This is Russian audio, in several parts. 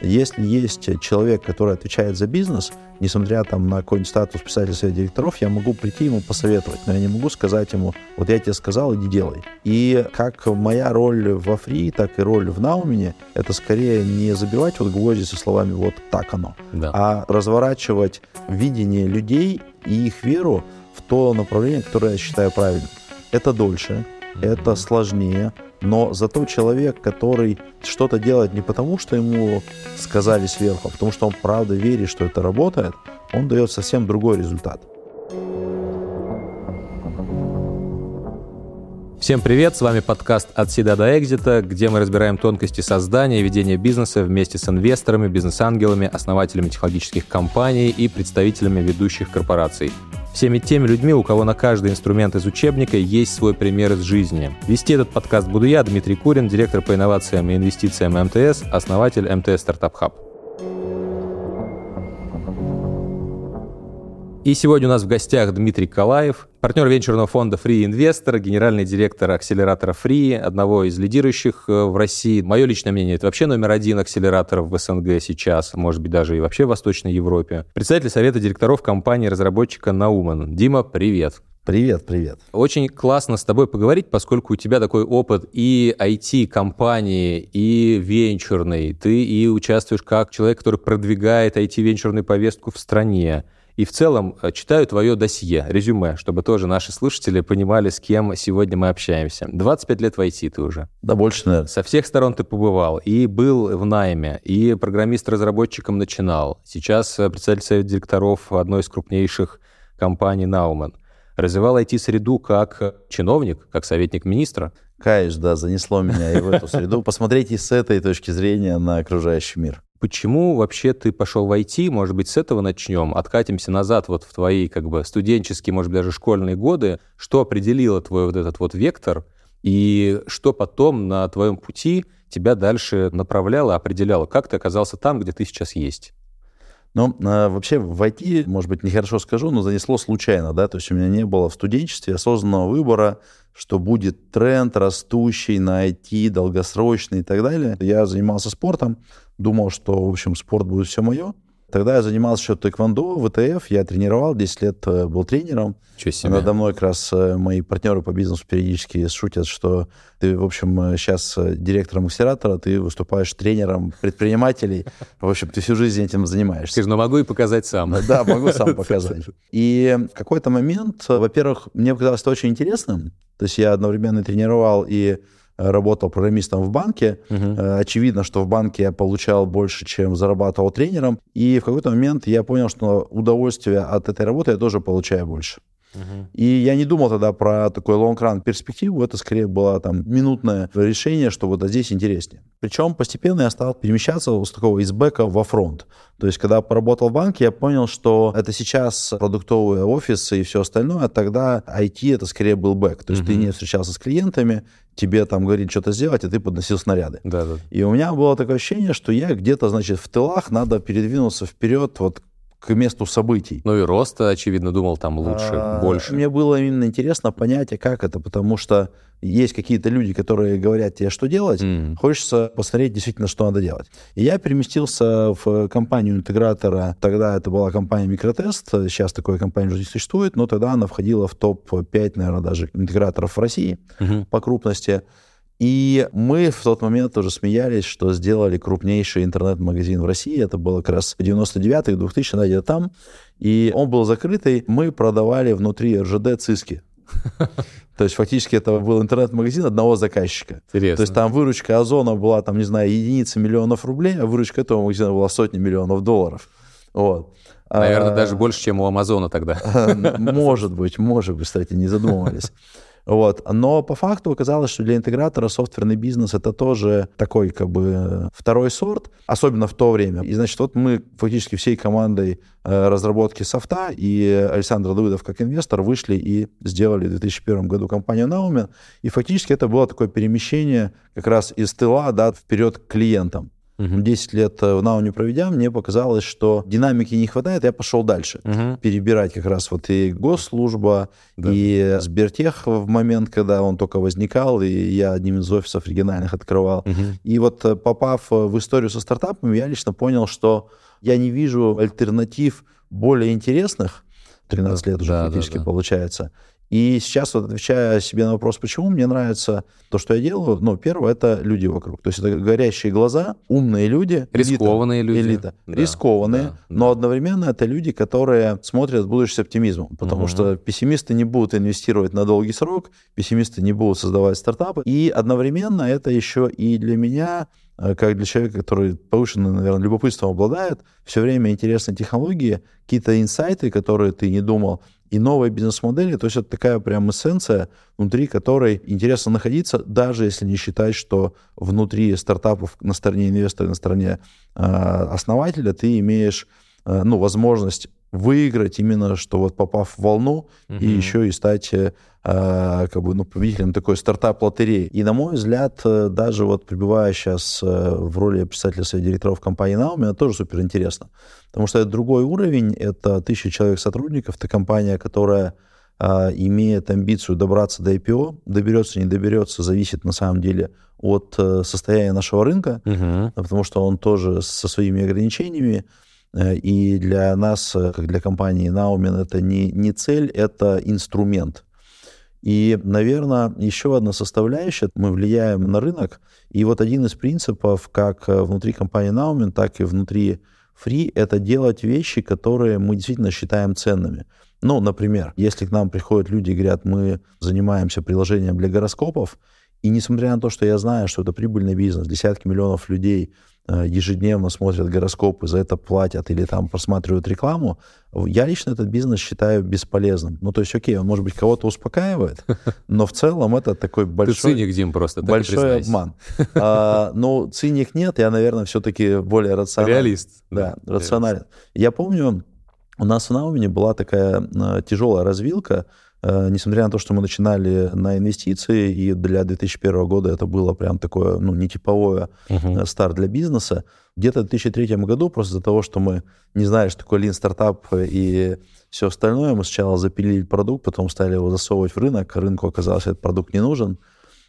Если есть человек, который отвечает за бизнес, несмотря там на какой-нибудь статус писателя совета директоров, я могу прийти ему посоветовать, но я не могу сказать ему, вот я тебе сказал, иди делай. И как моя роль во фри, так и роль в Наумене, это скорее не забивать вот гвозди со словами вот так оно, да. а разворачивать видение людей и их веру в то направление, которое я считаю правильным. Это дольше, это сложнее, но зато человек, который что-то делает не потому, что ему сказали сверху, а потому что он правда верит, что это работает, он дает совсем другой результат. Всем привет, с вами подкаст «От седа до экзита», где мы разбираем тонкости создания и ведения бизнеса вместе с инвесторами, бизнес-ангелами, основателями технологических компаний и представителями ведущих корпораций всеми теми людьми, у кого на каждый инструмент из учебника есть свой пример из жизни. Вести этот подкаст буду я, Дмитрий Курин, директор по инновациям и инвестициям МТС, основатель МТС Стартап Хаб. И сегодня у нас в гостях Дмитрий Калаев, партнер венчурного фонда Free Investor, генеральный директор акселератора Free, одного из лидирующих э, в России. Мое личное мнение, это вообще номер один акселератор в СНГ сейчас, может быть, даже и вообще в Восточной Европе. Председатель совета директоров компании-разработчика Науман. Дима, привет. Привет, привет. Очень классно с тобой поговорить, поскольку у тебя такой опыт и IT-компании, и венчурный. Ты и участвуешь как человек, который продвигает IT-венчурную повестку в стране и в целом э, читаю твое досье, резюме, чтобы тоже наши слушатели понимали, с кем сегодня мы общаемся. 25 лет в IT ты уже. Да больше, наверное. Со всех сторон ты побывал. И был в найме, и программист-разработчиком начинал. Сейчас э, председатель совета директоров одной из крупнейших компаний Науман. Развивал IT-среду как чиновник, как советник министра. Каюсь, да, занесло меня и в эту среду. Посмотрите с этой точки зрения на окружающий мир. Почему вообще ты пошел в IT? Может быть, с этого начнем? Откатимся назад вот в твои как бы студенческие, может быть, даже школьные годы. Что определило твой вот этот вот вектор? И что потом на твоем пути тебя дальше направляло, определяло? Как ты оказался там, где ты сейчас есть? Ну, а, вообще в IT, может быть, нехорошо скажу, но занесло случайно, да, то есть у меня не было в студенчестве осознанного выбора, что будет тренд растущий на IT, долгосрочный и так далее. Я занимался спортом, думал, что, в общем, спорт будет все мое. Тогда я занимался еще тэквондо, ВТФ, я тренировал, 10 лет э, был тренером. Чего себе. Надо мной как раз э, мои партнеры по бизнесу периодически шутят, что ты, в общем, сейчас э, директором акселератора, ты выступаешь тренером предпринимателей. В общем, ты всю жизнь этим занимаешься. Скажи, ну могу и показать сам. Да, могу сам показать. И в какой-то момент, во-первых, мне показалось это очень интересным. То есть я одновременно тренировал и работал программистом в банке. Угу. Очевидно, что в банке я получал больше, чем зарабатывал тренером. И в какой-то момент я понял, что удовольствие от этой работы я тоже получаю больше. И я не думал тогда про такой long-run перспективу, это скорее было там минутное решение, что вот здесь интереснее. Причем постепенно я стал перемещаться с такого из бэка во фронт. То есть, когда поработал в банке, я понял, что это сейчас продуктовые офисы и все остальное, а тогда IT это скорее был бэк. То есть угу. ты не встречался с клиентами, тебе там говорили что-то сделать, а ты подносил снаряды. Да, да. И у меня было такое ощущение, что я где-то, значит, в тылах надо передвинуться вперед вот к месту событий. Ну и роста, очевидно, думал там лучше, а, больше. Мне было именно интересно понять, а как это, потому что есть какие-то люди, которые говорят тебе, что делать, mm. хочется посмотреть действительно, что надо делать. И я переместился в компанию интегратора, тогда это была компания Микротест, сейчас такой компании уже не существует, но тогда она входила в топ-5, наверное, даже интеграторов в России mm-hmm. по крупности. И мы в тот момент тоже смеялись, что сделали крупнейший интернет-магазин в России. Это было как раз 99-й, 2000 где-то там. И он был закрытый. Мы продавали внутри РЖД циски. То есть фактически это был интернет-магазин одного заказчика. Интересно. То есть там выручка Озона была, там, не знаю, единицы миллионов рублей, а выручка этого магазина была сотни миллионов долларов. Вот. Наверное, а, даже больше, чем у Амазона тогда. Может быть, может быть, кстати, не задумывались. Вот. Но по факту оказалось, что для интегратора софтверный бизнес это тоже такой как бы второй сорт, особенно в то время. И значит, вот мы фактически всей командой э, разработки софта и Александр Давыдов как инвестор вышли и сделали в 2001 году компанию Naumen. И фактически это было такое перемещение как раз из тыла да, вперед к клиентам. Угу. 10 лет в Науне проведя, мне показалось, что динамики не хватает, я пошел дальше. Угу. Перебирать как раз вот и госслужба, да. и Сбертех в момент, когда он только возникал, и я одним из офисов региональных открывал. Угу. И вот попав в историю со стартапами, я лично понял, что я не вижу альтернатив более интересных, 13 лет уже да, фактически да, да. получается. И сейчас, вот отвечая себе на вопрос, почему мне нравится то, что я делаю, ну, первое, это люди вокруг. То есть это горящие глаза, умные люди. Рискованные элита, люди. Элита. Да, Рискованные, да, но да. одновременно это люди, которые смотрят в будущее с оптимизмом. Потому угу. что пессимисты не будут инвестировать на долгий срок, пессимисты не будут создавать стартапы. И одновременно это еще и для меня Э, как для человека, который повышенным, наверное, любопытством обладает, все время интересны технологии, какие-то инсайты, которые ты не думал, и новые бизнес-модели. То есть это такая прям эссенция, внутри которой интересно находиться, даже если не считать, что внутри стартапов на стороне инвестора, на стороне э, основателя ты имеешь э, ну, возможность выиграть именно, что вот попав в волну, угу. и еще и стать э, как бы, ну, победителем такой стартап-лотереи. И, на мой взгляд, э, даже вот пребывая сейчас э, в роли председателя совета директоров компании Naomi, это тоже супер интересно. Потому что это другой уровень, это тысяча человек сотрудников, это компания, которая э, имеет амбицию добраться до IPO, доберется, не доберется, зависит на самом деле от э, состояния нашего рынка, угу. потому что он тоже со своими ограничениями, и для нас, э, как для компании Naumin, это не, не цель, это инструмент. И, наверное, еще одна составляющая, мы влияем на рынок. И вот один из принципов, как э, внутри компании Naumin, так и внутри Free, это делать вещи, которые мы действительно считаем ценными. Ну, например, если к нам приходят люди и говорят, мы занимаемся приложением для гороскопов, и несмотря на то, что я знаю, что это прибыльный бизнес, десятки миллионов людей Э, ежедневно смотрят гороскопы, за это платят или там просматривают рекламу, я лично этот бизнес считаю бесполезным. Ну, то есть, окей, он, может быть, кого-то успокаивает, но в целом это такой большой... Ты циник, Дим, просто, Большой обман. А, ну, циник нет, я, наверное, все-таки более рационален. Реалист. Да, рационален. Я помню, у нас в Наумине была такая э, тяжелая развилка, Э, несмотря на то, что мы начинали на инвестиции, и для 2001 года это было прям такое, ну, нетиповое uh-huh. старт для бизнеса, где-то в 2003 году, просто из-за того, что мы не знали, что такое лин-стартап и все остальное, мы сначала запилили продукт, потом стали его засовывать в рынок, рынку оказалось, этот продукт не нужен,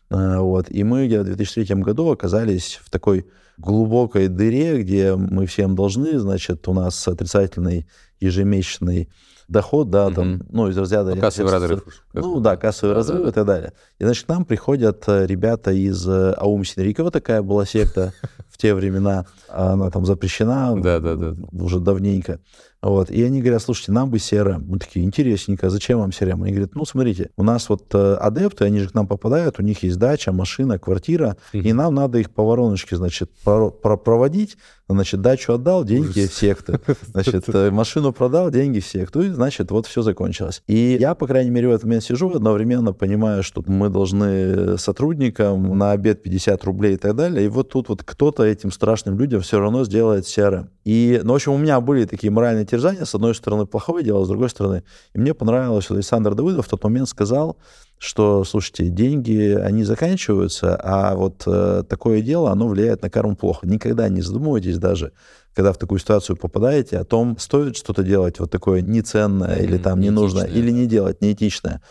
э, вот, и мы где-то в 2003 году оказались в такой глубокой дыре, где мы всем должны, значит, у нас отрицательный ежемесячный доход, да, там, mm-hmm. ну, из разряда... Ну, кассовый разрыв. Ну, да, кассовый да, разрыв да, и так далее. И, значит, к нам приходят э, ребята из э, Аум Синрикова, такая была секта в те времена, она там запрещена да, да, да. уже давненько. Вот. И они говорят, слушайте, нам бы CRM. Мы такие, интересненько, зачем вам CRM? Они говорят, ну, смотрите, у нас вот э, адепты, они же к нам попадают, у них есть дача, машина, квартира, mm-hmm. и нам надо их по вороночке, значит, про- про- проводить, значит, дачу отдал, деньги Ужас. в секту, значит, э, машину продал, деньги в секту, и, значит, вот все закончилось. И я, по крайней мере, в этот момент сижу, одновременно понимаю, что мы должны сотрудникам на обед 50 рублей и так далее, и вот тут вот кто-то этим страшным людям все равно сделает CRM. И, ну, в общем, у меня были такие моральные терзания. С одной стороны, плохое дело, с другой стороны. И мне понравилось, что Александр Давыдов в тот момент сказал, что, слушайте, деньги, они заканчиваются, а вот э, такое дело, оно влияет на карму плохо. Никогда не задумывайтесь даже, когда в такую ситуацию попадаете, о том, стоит что-то делать вот такое неценное mm-hmm, или там ненужное, или не делать, неэтичное.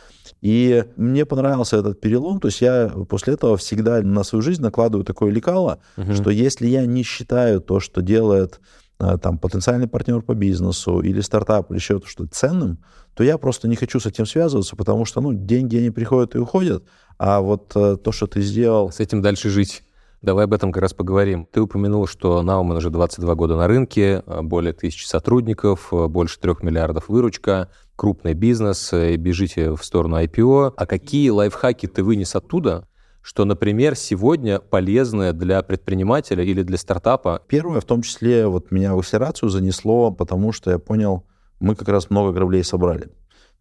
И мне понравился этот перелом, то есть я после этого всегда на свою жизнь накладываю такое лекало, mm-hmm. что если я не считаю то, что делает там, потенциальный партнер по бизнесу или стартап, или еще что-то ценным, то я просто не хочу с этим связываться, потому что, ну, деньги, они приходят и уходят, а вот э, то, что ты сделал... С этим дальше жить. Давай об этом как раз поговорим. Ты упомянул, что Nauman уже 22 года на рынке, э, более тысячи сотрудников, больше трех миллиардов выручка, крупный бизнес, и бежите в сторону IPO. А какие лайфхаки ты вынес оттуда, что, например, сегодня полезное для предпринимателя или для стартапа? Первое, в том числе, вот меня в акселерацию занесло, потому что я понял, мы как раз много граблей собрали.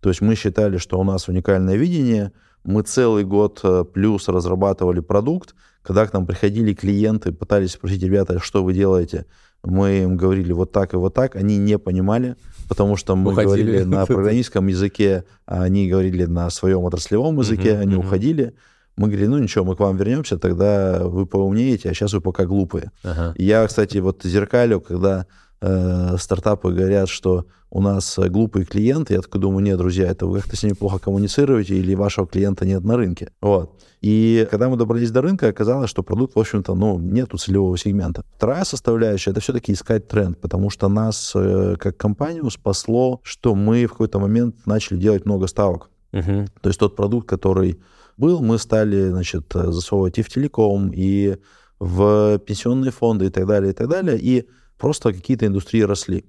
То есть мы считали, что у нас уникальное видение, мы целый год э, плюс разрабатывали продукт, когда к нам приходили клиенты, пытались спросить, ребята, что вы делаете, мы им говорили вот так и вот так, они не понимали, потому что мы уходили. говорили на программистском языке, а они говорили на своем отраслевом языке, они уходили. Мы говорили, ну ничего, мы к вам вернемся, тогда вы поумнеете, а сейчас вы пока глупые. Ага. Я, кстати, вот зеркалю, когда э, стартапы говорят, что у нас глупые клиенты, я такой думаю, нет, друзья, это вы как-то с ними плохо коммуницируете или вашего клиента нет на рынке. Вот. И когда мы добрались до рынка, оказалось, что продукт, в общем-то, ну, нету целевого сегмента. Вторая составляющая — это все-таки искать тренд, потому что нас, э, как компанию, спасло, что мы в какой-то момент начали делать много ставок. Угу. То есть тот продукт, который был, мы стали, значит, засовывать и в телеком, и в пенсионные фонды и так далее, и так далее, и просто какие-то индустрии росли.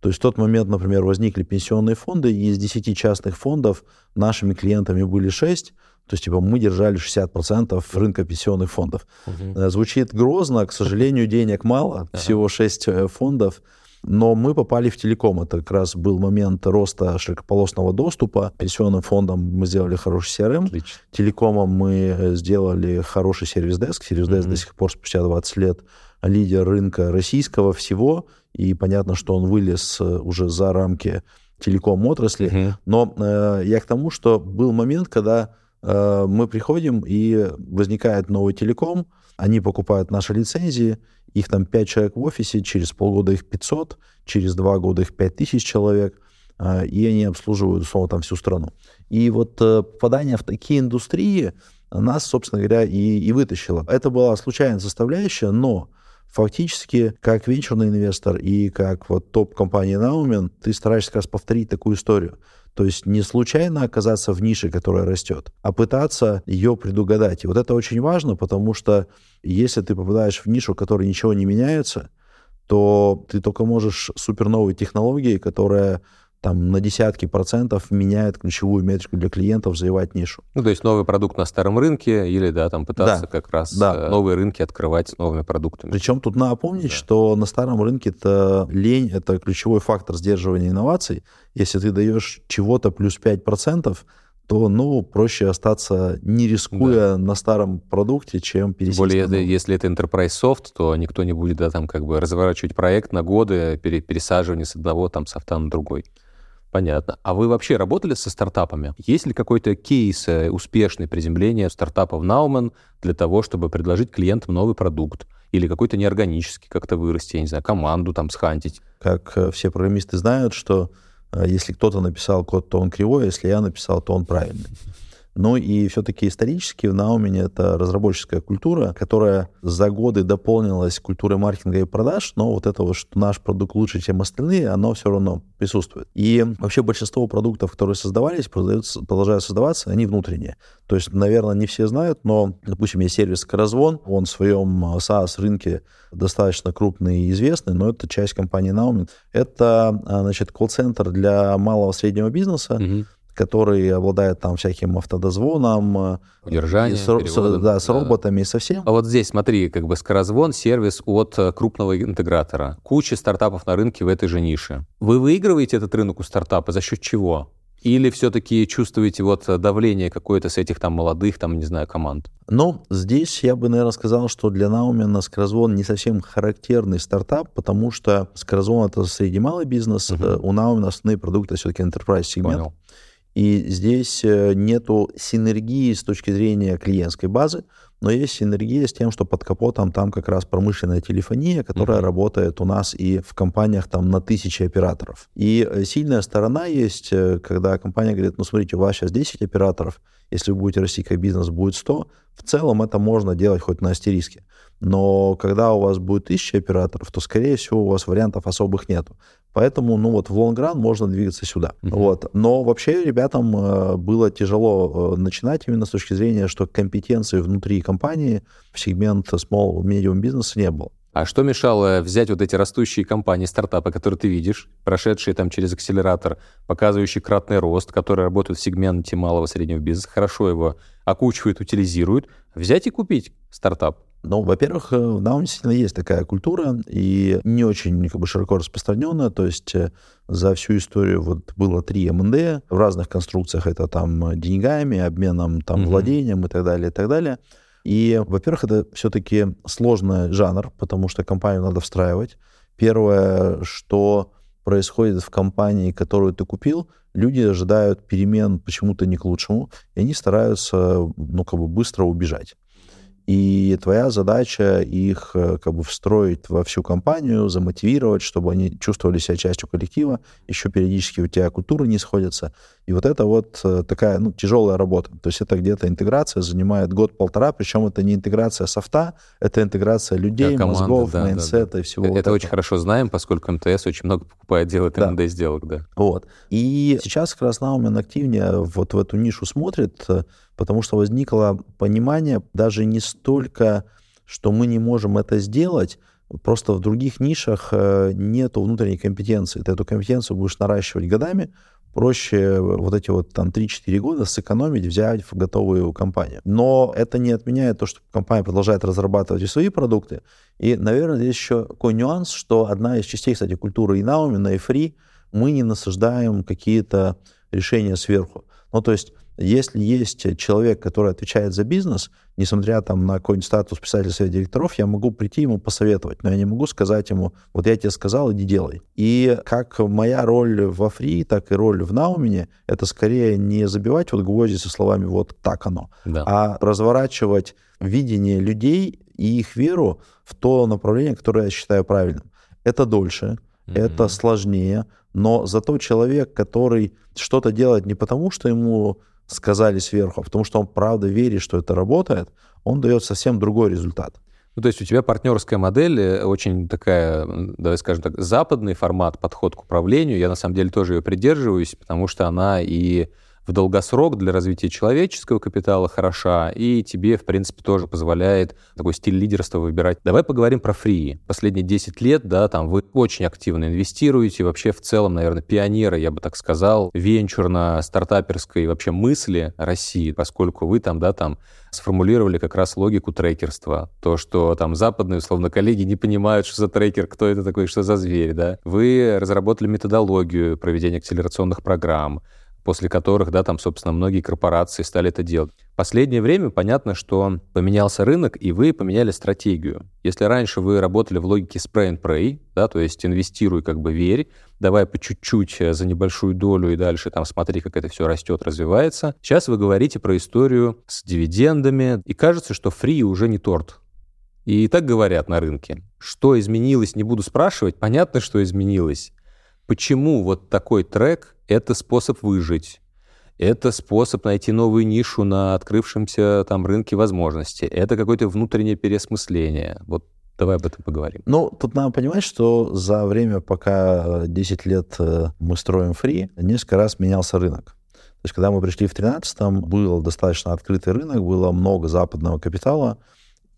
То есть в тот момент, например, возникли пенсионные фонды, и из 10 частных фондов нашими клиентами были 6, то есть, типа, мы держали 60% рынка пенсионных фондов. Угу. Звучит грозно, к сожалению, денег мало, всего 6 э, фондов. Но мы попали в телеком. Это как раз был момент роста широкополосного доступа. Пенсионным фондом мы сделали хороший CRM. Отлично. Телекомом мы э, сделали хороший сервис-деск. Сервис-деск mm-hmm. до сих пор спустя 20 лет лидер рынка российского всего. И понятно, что он вылез э, уже за рамки телеком-отрасли. Mm-hmm. Но э, я к тому, что был момент, когда э, мы приходим, и возникает новый телеком, они покупают наши лицензии, их там 5 человек в офисе, через полгода их 500, через 2 года их 5000 человек, а, и они обслуживают, условно, там всю страну. И вот э, попадание в такие индустрии нас, собственно говоря, и, и вытащило. Это была случайная составляющая, но фактически, как венчурный инвестор и как вот топ-компания Naumen, ты стараешься как раз повторить такую историю. То есть не случайно оказаться в нише, которая растет, а пытаться ее предугадать. И вот это очень важно, потому что если ты попадаешь в нишу, в которой ничего не меняется, то ты только можешь суперновой технологией, которая там на десятки процентов меняет ключевую метрику для клиентов, завоевать нишу. Ну, то есть новый продукт на старом рынке или, да, там пытаться да, как раз да. Э, новые рынки открывать с новыми продуктами. Причем тут надо помнить, да. что на старом рынке это лень, это ключевой фактор сдерживания инноваций. Если ты даешь чего-то плюс 5%, то, ну, проще остаться, не рискуя да. на старом продукте, чем пересесть более, на если это enterprise soft, то никто не будет, да, там, как бы разворачивать проект на годы, пересаживание с одного там софта на другой. Понятно. А вы вообще работали со стартапами? Есть ли какой-то кейс э, успешный приземления в Nauman для того, чтобы предложить клиентам новый продукт? Или какой-то неорганический как-то вырасти, я не знаю, команду там схантить? Как э, все программисты знают, что э, если кто-то написал код, то он кривой, а если я написал, то он правильный. Ну и все-таки исторически в Наумене это разработческая культура, которая за годы дополнилась культурой маркетинга и продаж, но вот это вот, что наш продукт лучше, чем остальные, оно все равно присутствует. И вообще большинство продуктов, которые создавались, продолжают создаваться, они внутренние. То есть, наверное, не все знают, но, допустим, есть сервис Каразвон, он в своем SaaS рынке достаточно крупный и известный, но это часть компании Naumen. Это, а, значит, колл-центр для малого и среднего бизнеса, mm-hmm который обладает там всяким автодозвоном, э, удержание, с, с, да, с да. роботами и со всем. А вот здесь, смотри, как бы скорозвон, сервис от э, крупного интегратора. Куча стартапов на рынке в этой же нише. Вы выигрываете этот рынок у стартапа за счет чего? Или все-таки чувствуете вот давление какое-то с этих там молодых, там, не знаю, команд? Ну, здесь я бы, наверное, сказал, что для Наумена Скорозвон не совсем характерный стартап, потому что Скорозвон — это среди малый бизнес, uh-huh. у Наумена основные продукты все-таки enterprise сегмент. Понял. И здесь э, нету синергии с точки зрения клиентской базы, но есть синергия с тем, что под капотом там как раз промышленная телефония, которая uh-huh. работает у нас и в компаниях там на тысячи операторов. И э, сильная сторона есть, э, когда компания говорит, ну смотрите, у вас сейчас 10 операторов, если вы будете расти как бизнес, будет 100. В целом это можно делать хоть на астериске. Но когда у вас будет тысяча операторов, то, скорее всего, у вас вариантов особых нету. Поэтому, ну вот, в лонгран можно двигаться сюда. Uh-huh. Вот. Но вообще ребятам э, было тяжело э, начинать именно с точки зрения, что компетенции внутри компании в сегмент small medium бизнеса не было. А что мешало взять вот эти растущие компании, стартапы, которые ты видишь, прошедшие там через акселератор, показывающие кратный рост, которые работают в сегменте малого среднего бизнеса, хорошо его окучивают, утилизируют, взять и купить стартап? Ну, во-первых, в э, Даун действительно есть такая культура, и не очень как бы, широко распространенная. То есть э, за всю историю вот было три МНД в разных конструкциях. Это там деньгами, обменом, там, угу. владением и так далее, и так далее. И, во-первых, это все-таки сложный жанр, потому что компанию надо встраивать. Первое, что происходит в компании, которую ты купил, люди ожидают перемен почему-то не к лучшему, и они стараются, ну, как бы быстро убежать. И твоя задача их э, как бы встроить во всю компанию, замотивировать, чтобы они чувствовали себя частью коллектива. Еще периодически у тебя культуры не сходятся. И вот это вот э, такая ну, тяжелая работа. То есть это где-то интеграция занимает год-полтора, причем это не интеграция софта, это интеграция людей, да, команда, мозгов, да, майндсета да, да. и всего. Это, вот это очень хорошо знаем, поскольку МТС очень много покупает, делает да. МНД сделок, да. Вот. И сейчас как раз Naumen активнее вот в эту нишу смотрит, э, потому что возникло понимание даже не столько, что мы не можем это сделать, просто в других нишах э, нет внутренней компетенции. Ты эту компетенцию будешь наращивать годами, проще вот эти вот там 3-4 года сэкономить, взять в готовую компанию. Но это не отменяет то, что компания продолжает разрабатывать и свои продукты. И, наверное, здесь еще такой нюанс, что одна из частей, кстати, культуры и Наумина, и Фри, мы не насаждаем какие-то решения сверху. Ну, то есть если есть человек, который отвечает за бизнес, несмотря там на какой-нибудь статус писателя совета директоров, я могу прийти ему посоветовать, но я не могу сказать ему, вот я тебе сказал, иди делай. И как моя роль во фри, так и роль в Наумене, это скорее не забивать вот гвозди со словами вот так оно, да. а разворачивать видение людей и их веру в то направление, которое я считаю правильным. Это дольше, это сложнее, но зато человек, который что-то делает не потому, что ему сказали сверху, а потому что он правда верит, что это работает, он дает совсем другой результат. Ну, то есть у тебя партнерская модель э, очень такая, давай скажем так, западный формат, подход к управлению. Я на самом деле тоже ее придерживаюсь, потому что она и в долгосрок для развития человеческого капитала хороша, и тебе, в принципе, тоже позволяет такой стиль лидерства выбирать. Давай поговорим про фри. Последние 10 лет, да, там вы очень активно инвестируете, вообще в целом, наверное, пионеры, я бы так сказал, венчурно-стартаперской вообще мысли России, поскольку вы там, да, там сформулировали как раз логику трекерства. То, что там западные, условно, коллеги не понимают, что за трекер, кто это такой, что за зверь, да. Вы разработали методологию проведения акселерационных программ, после которых, да, там, собственно, многие корпорации стали это делать. Последнее время понятно, что поменялся рынок, и вы поменяли стратегию. Если раньше вы работали в логике spray and pray, да, то есть инвестируй, как бы верь, давай по чуть-чуть э, за небольшую долю и дальше там смотри, как это все растет, развивается. Сейчас вы говорите про историю с дивидендами, и кажется, что фри уже не торт. И так говорят на рынке. Что изменилось, не буду спрашивать. Понятно, что изменилось. Почему вот такой трек — это способ выжить? Это способ найти новую нишу на открывшемся там рынке возможностей. Это какое-то внутреннее переосмысление. Вот Давай об этом поговорим. Ну, тут надо понимать, что за время, пока 10 лет э, мы строим фри, несколько раз менялся рынок. То есть, когда мы пришли в 2013-м, был достаточно открытый рынок, было много западного капитала,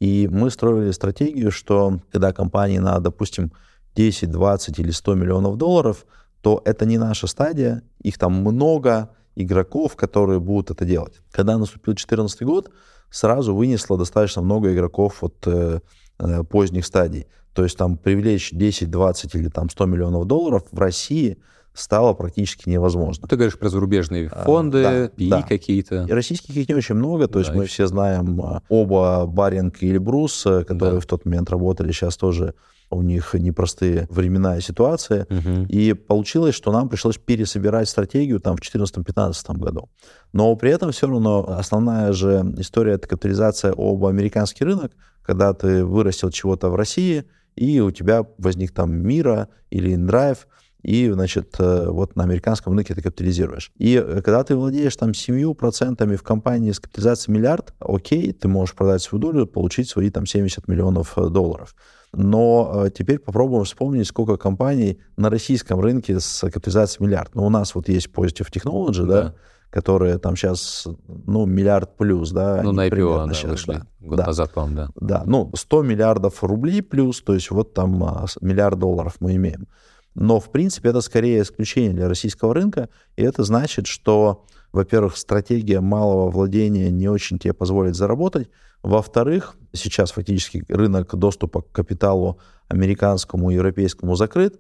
и мы строили стратегию, что когда компании на, допустим, 10, 20 или 100 миллионов долларов, то это не наша стадия, их там много игроков, которые будут это делать. Когда наступил 2014 год, сразу вынесло достаточно много игроков от э, э, поздних стадий. То есть там привлечь 10, 20 или там 100 миллионов долларов в России стало практически невозможно. Ты говоришь про зарубежные а, фонды, а, да, PI да. какие-то. И российских их не очень много, то да, есть мы все знаем а, оба Баринг и Эльбрус, э, которые да. в тот момент работали, сейчас тоже у них непростые времена и ситуация. Угу. И получилось, что нам пришлось пересобирать стратегию там в 2014-2015 году. Но при этом все равно основная же история — это капитализация об американский рынок, когда ты вырастил чего-то в России, и у тебя возник там Мира или Индрайв, и, значит, э, вот на американском рынке ты капитализируешь. И э, когда ты владеешь там 7% в компании с капитализацией миллиард, окей, ты можешь продать свою долю, получить свои там 70 миллионов э, долларов. Но э, теперь попробуем вспомнить, сколько компаний на российском рынке с капитализацией миллиард. Ну, у нас вот есть Positive Technology, да, да которые там сейчас, ну, миллиард плюс, да. Ну, на IPO, да, сейчас, вышли да. год да. назад, по-моему, да. Да, ну, 100 миллиардов рублей плюс, то есть вот там а, миллиард долларов мы имеем. Но, в принципе, это скорее исключение для российского рынка, и это значит, что, во-первых, стратегия малого владения не очень тебе позволит заработать, во-вторых, сейчас фактически рынок доступа к капиталу американскому и европейскому закрыт.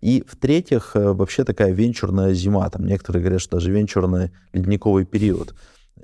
И в-третьих, э, вообще такая венчурная зима. Там некоторые говорят, что даже венчурный ледниковый период.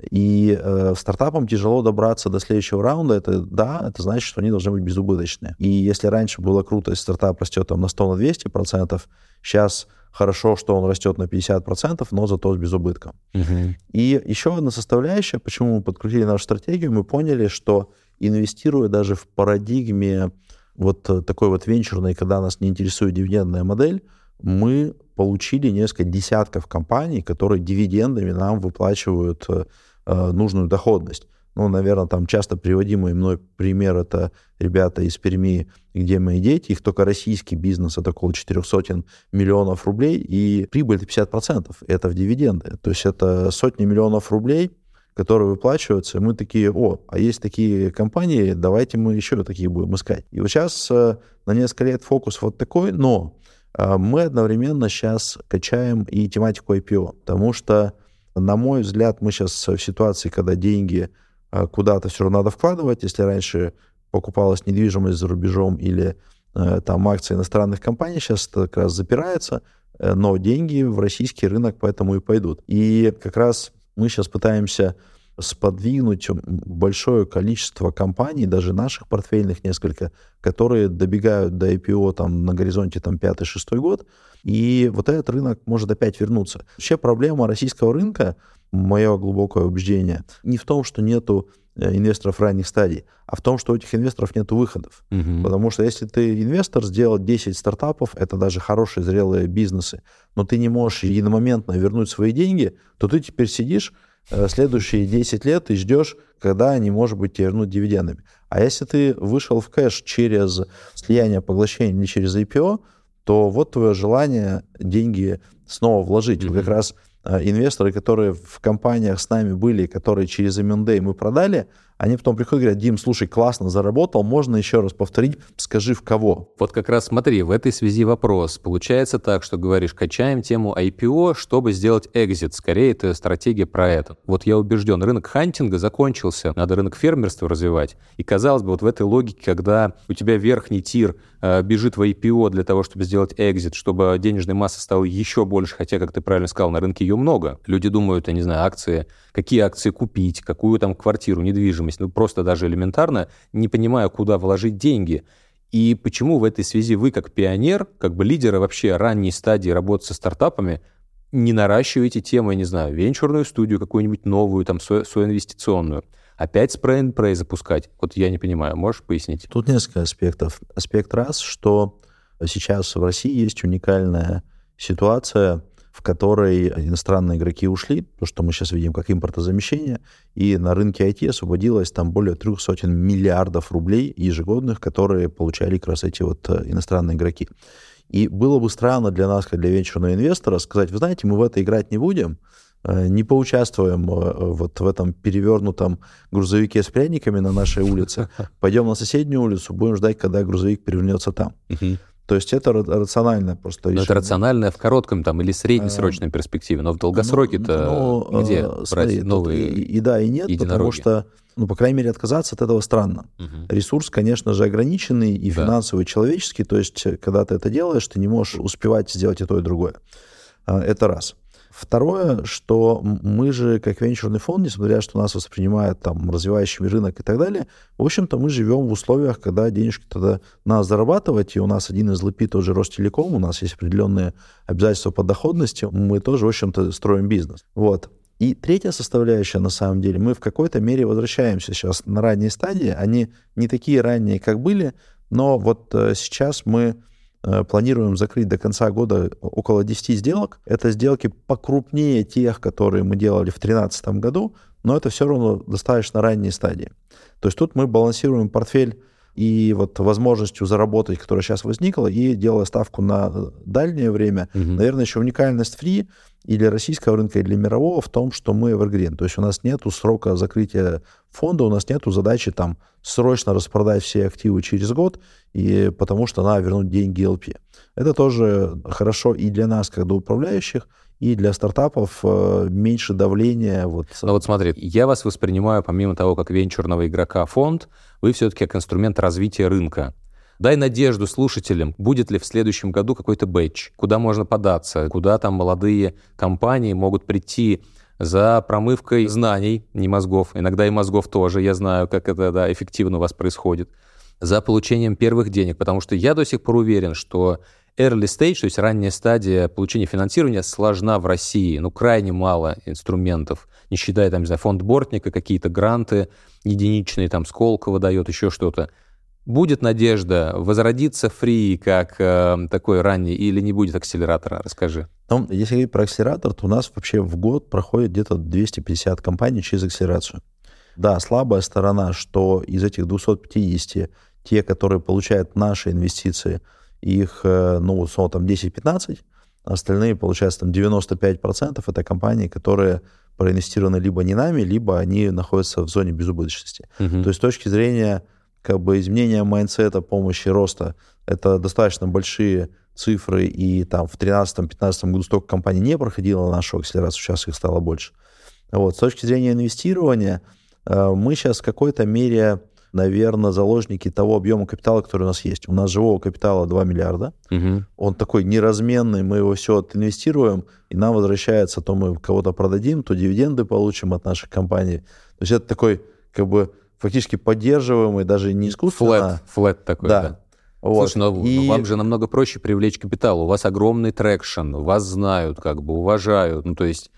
И э, стартапам тяжело добраться до следующего раунда. Это да, это значит, что они должны быть безубыточные. И если раньше было круто, если стартап растет там на 100, на 200 процентов, сейчас хорошо, что он растет на 50 процентов, но зато с безубытком. Угу. И еще одна составляющая, почему мы подкрутили нашу стратегию, мы поняли, что инвестируя даже в парадигме вот такой вот венчурной, когда нас не интересует дивидендная модель, мы получили несколько десятков компаний, которые дивидендами нам выплачивают э, э, нужную доходность. Ну, наверное, там часто приводимый мной пример это ребята из Перми, где мои дети, их только российский бизнес, это около 400 миллионов рублей, и прибыль это 50%, это в дивиденды. То есть это сотни миллионов рублей, которые выплачиваются, и мы такие, о, а есть такие компании, давайте мы еще такие будем искать. И вот сейчас э, на несколько лет фокус вот такой, но мы одновременно сейчас качаем и тематику IPO, потому что, на мой взгляд, мы сейчас в ситуации, когда деньги э, куда-то все равно надо вкладывать, если раньше покупалась недвижимость за рубежом или там акции иностранных компаний, сейчас это как раз запирается, но деньги в российский рынок поэтому и пойдут. И как раз мы сейчас пытаемся сподвигнуть большое количество компаний, даже наших портфельных несколько, которые добегают до IPO там, на горизонте там, 5-6 год, и вот этот рынок может опять вернуться. Вообще проблема российского рынка, мое глубокое убеждение, не в том, что нету э, инвесторов ранних стадий, а в том, что у этих инвесторов нет выходов. Угу. Потому что если ты инвестор, сделал 10 стартапов, это даже хорошие зрелые бизнесы, но ты не можешь единомоментно вернуть свои деньги, то ты теперь сидишь следующие 10 лет и ждешь, когда они, может быть, тебе вернут дивидендами. А если ты вышел в кэш через слияние, поглощение или через IPO, то вот твое желание деньги снова вложить. Mm-hmm. Как раз э, инвесторы, которые в компаниях с нами были, которые через M&A мы продали, они потом приходят и говорят, Дим, слушай, классно заработал, можно еще раз повторить, скажи в кого. Вот как раз смотри, в этой связи вопрос. Получается так, что говоришь, качаем тему IPO, чтобы сделать экзит. Скорее, это стратегия про это. Вот я убежден, рынок хантинга закончился, надо рынок фермерства развивать. И казалось бы, вот в этой логике, когда у тебя верхний тир э, бежит в IPO для того, чтобы сделать экзит, чтобы денежной массы стало еще больше, хотя, как ты правильно сказал, на рынке ее много. Люди думают, я не знаю, акции, какие акции купить, какую там квартиру, недвижимость, недвижимость, ну просто даже элементарно, не понимая, куда вложить деньги. И почему в этой связи вы, как пионер, как бы лидеры вообще ранней стадии работы со стартапами, не наращиваете тему, я не знаю, венчурную студию какую-нибудь новую, там, свою, инвестиционную? Опять spray and запускать? Вот я не понимаю, можешь пояснить? Тут несколько аспектов. Аспект раз, что сейчас в России есть уникальная ситуация, в которой иностранные игроки ушли, то, что мы сейчас видим как импортозамещение, и на рынке IT освободилось там более трех сотен миллиардов рублей ежегодных, которые получали как раз эти вот э, иностранные игроки. И было бы странно для нас, как для венчурного инвестора, сказать, вы знаете, мы в это играть не будем, э, не поучаствуем э, вот в этом перевернутом грузовике с пряниками на нашей улице, пойдем на соседнюю улицу, будем ждать, когда грузовик перевернется там. То есть это рациональное просто решение. Но это рациональное в коротком там или среднесрочной а, перспективе, но в долгосроке-то ну, ну, где э, брать новые и, и да, и нет, потому что, ну, по крайней мере, отказаться от этого странно. Угу. Ресурс, конечно же, ограниченный и да. финансовый, и человеческий, то есть когда ты это делаешь, ты не можешь успевать сделать и то, и другое. Это раз. Второе, что мы же, как венчурный фонд, несмотря что нас воспринимают там развивающий рынок и так далее, в общем-то, мы живем в условиях, когда денежки тогда надо зарабатывать, и у нас один из ЛП тоже Ростелеком, у нас есть определенные обязательства по доходности, мы тоже, в общем-то, строим бизнес. Вот. И третья составляющая, на самом деле, мы в какой-то мере возвращаемся сейчас на ранние стадии. Они не такие ранние, как были, но вот э, сейчас мы планируем закрыть до конца года около 10 сделок. Это сделки покрупнее тех, которые мы делали в 2013 году, но это все равно достаточно ранние стадии. То есть тут мы балансируем портфель и вот возможностью заработать, которая сейчас возникла, и делая ставку на дальнее время, угу. наверное, еще уникальность фри и для российского рынка, и для мирового в том, что мы evergreen. То есть у нас нет срока закрытия фонда, у нас нет задачи там срочно распродать все активы через год, и потому что надо вернуть деньги LP. Это тоже хорошо и для нас, как для управляющих, и для стартапов э, меньше давления. Вот. Ну вот смотри, я вас воспринимаю, помимо того, как венчурного игрока фонд, вы все-таки как инструмент развития рынка. Дай надежду слушателям, будет ли в следующем году какой-то бэч, куда можно податься, куда там молодые компании могут прийти за промывкой знаний, не мозгов, иногда и мозгов тоже, я знаю, как это да, эффективно у вас происходит, за получением первых денег, потому что я до сих пор уверен, что early stage, то есть ранняя стадия получения финансирования, сложна в России. Ну, крайне мало инструментов, не считая, там, не знаю, фонд Бортника, какие-то гранты единичные, там, Сколково дает, еще что-то. Будет надежда возродиться фри как э, такой ранний или не будет акселератора? Расскажи. Ну, если говорить про акселератор, то у нас вообще в год проходит где-то 250 компаний через акселерацию. Да, слабая сторона, что из этих 250 те, которые получают наши инвестиции, их, э, ну, условно, там 10-15, остальные, получается, там 95% это компании, которые проинвестированы либо не нами, либо они находятся в зоне безубыточности. Угу. То есть с точки зрения как бы изменения майндсета, помощи, роста, это достаточно большие цифры, и там в 2013-2015 году столько компаний не проходило нашу акселерацию, сейчас их стало больше. Вот. С точки зрения инвестирования, э, мы сейчас в какой-то мере, наверное, заложники того объема капитала, который у нас есть. У нас живого капитала 2 миллиарда. Угу. Он такой неразменный, мы его все инвестируем, и нам возвращается, то мы кого-то продадим, то дивиденды получим от наших компаний. То есть это такой как бы фактически поддерживаемый, даже не искусственно. Flat, flat такой, да. да. Вот. Слушай, но и... вам же намного проще привлечь капитал. У вас огромный traction, вас знают, как бы уважают. Ну, то есть,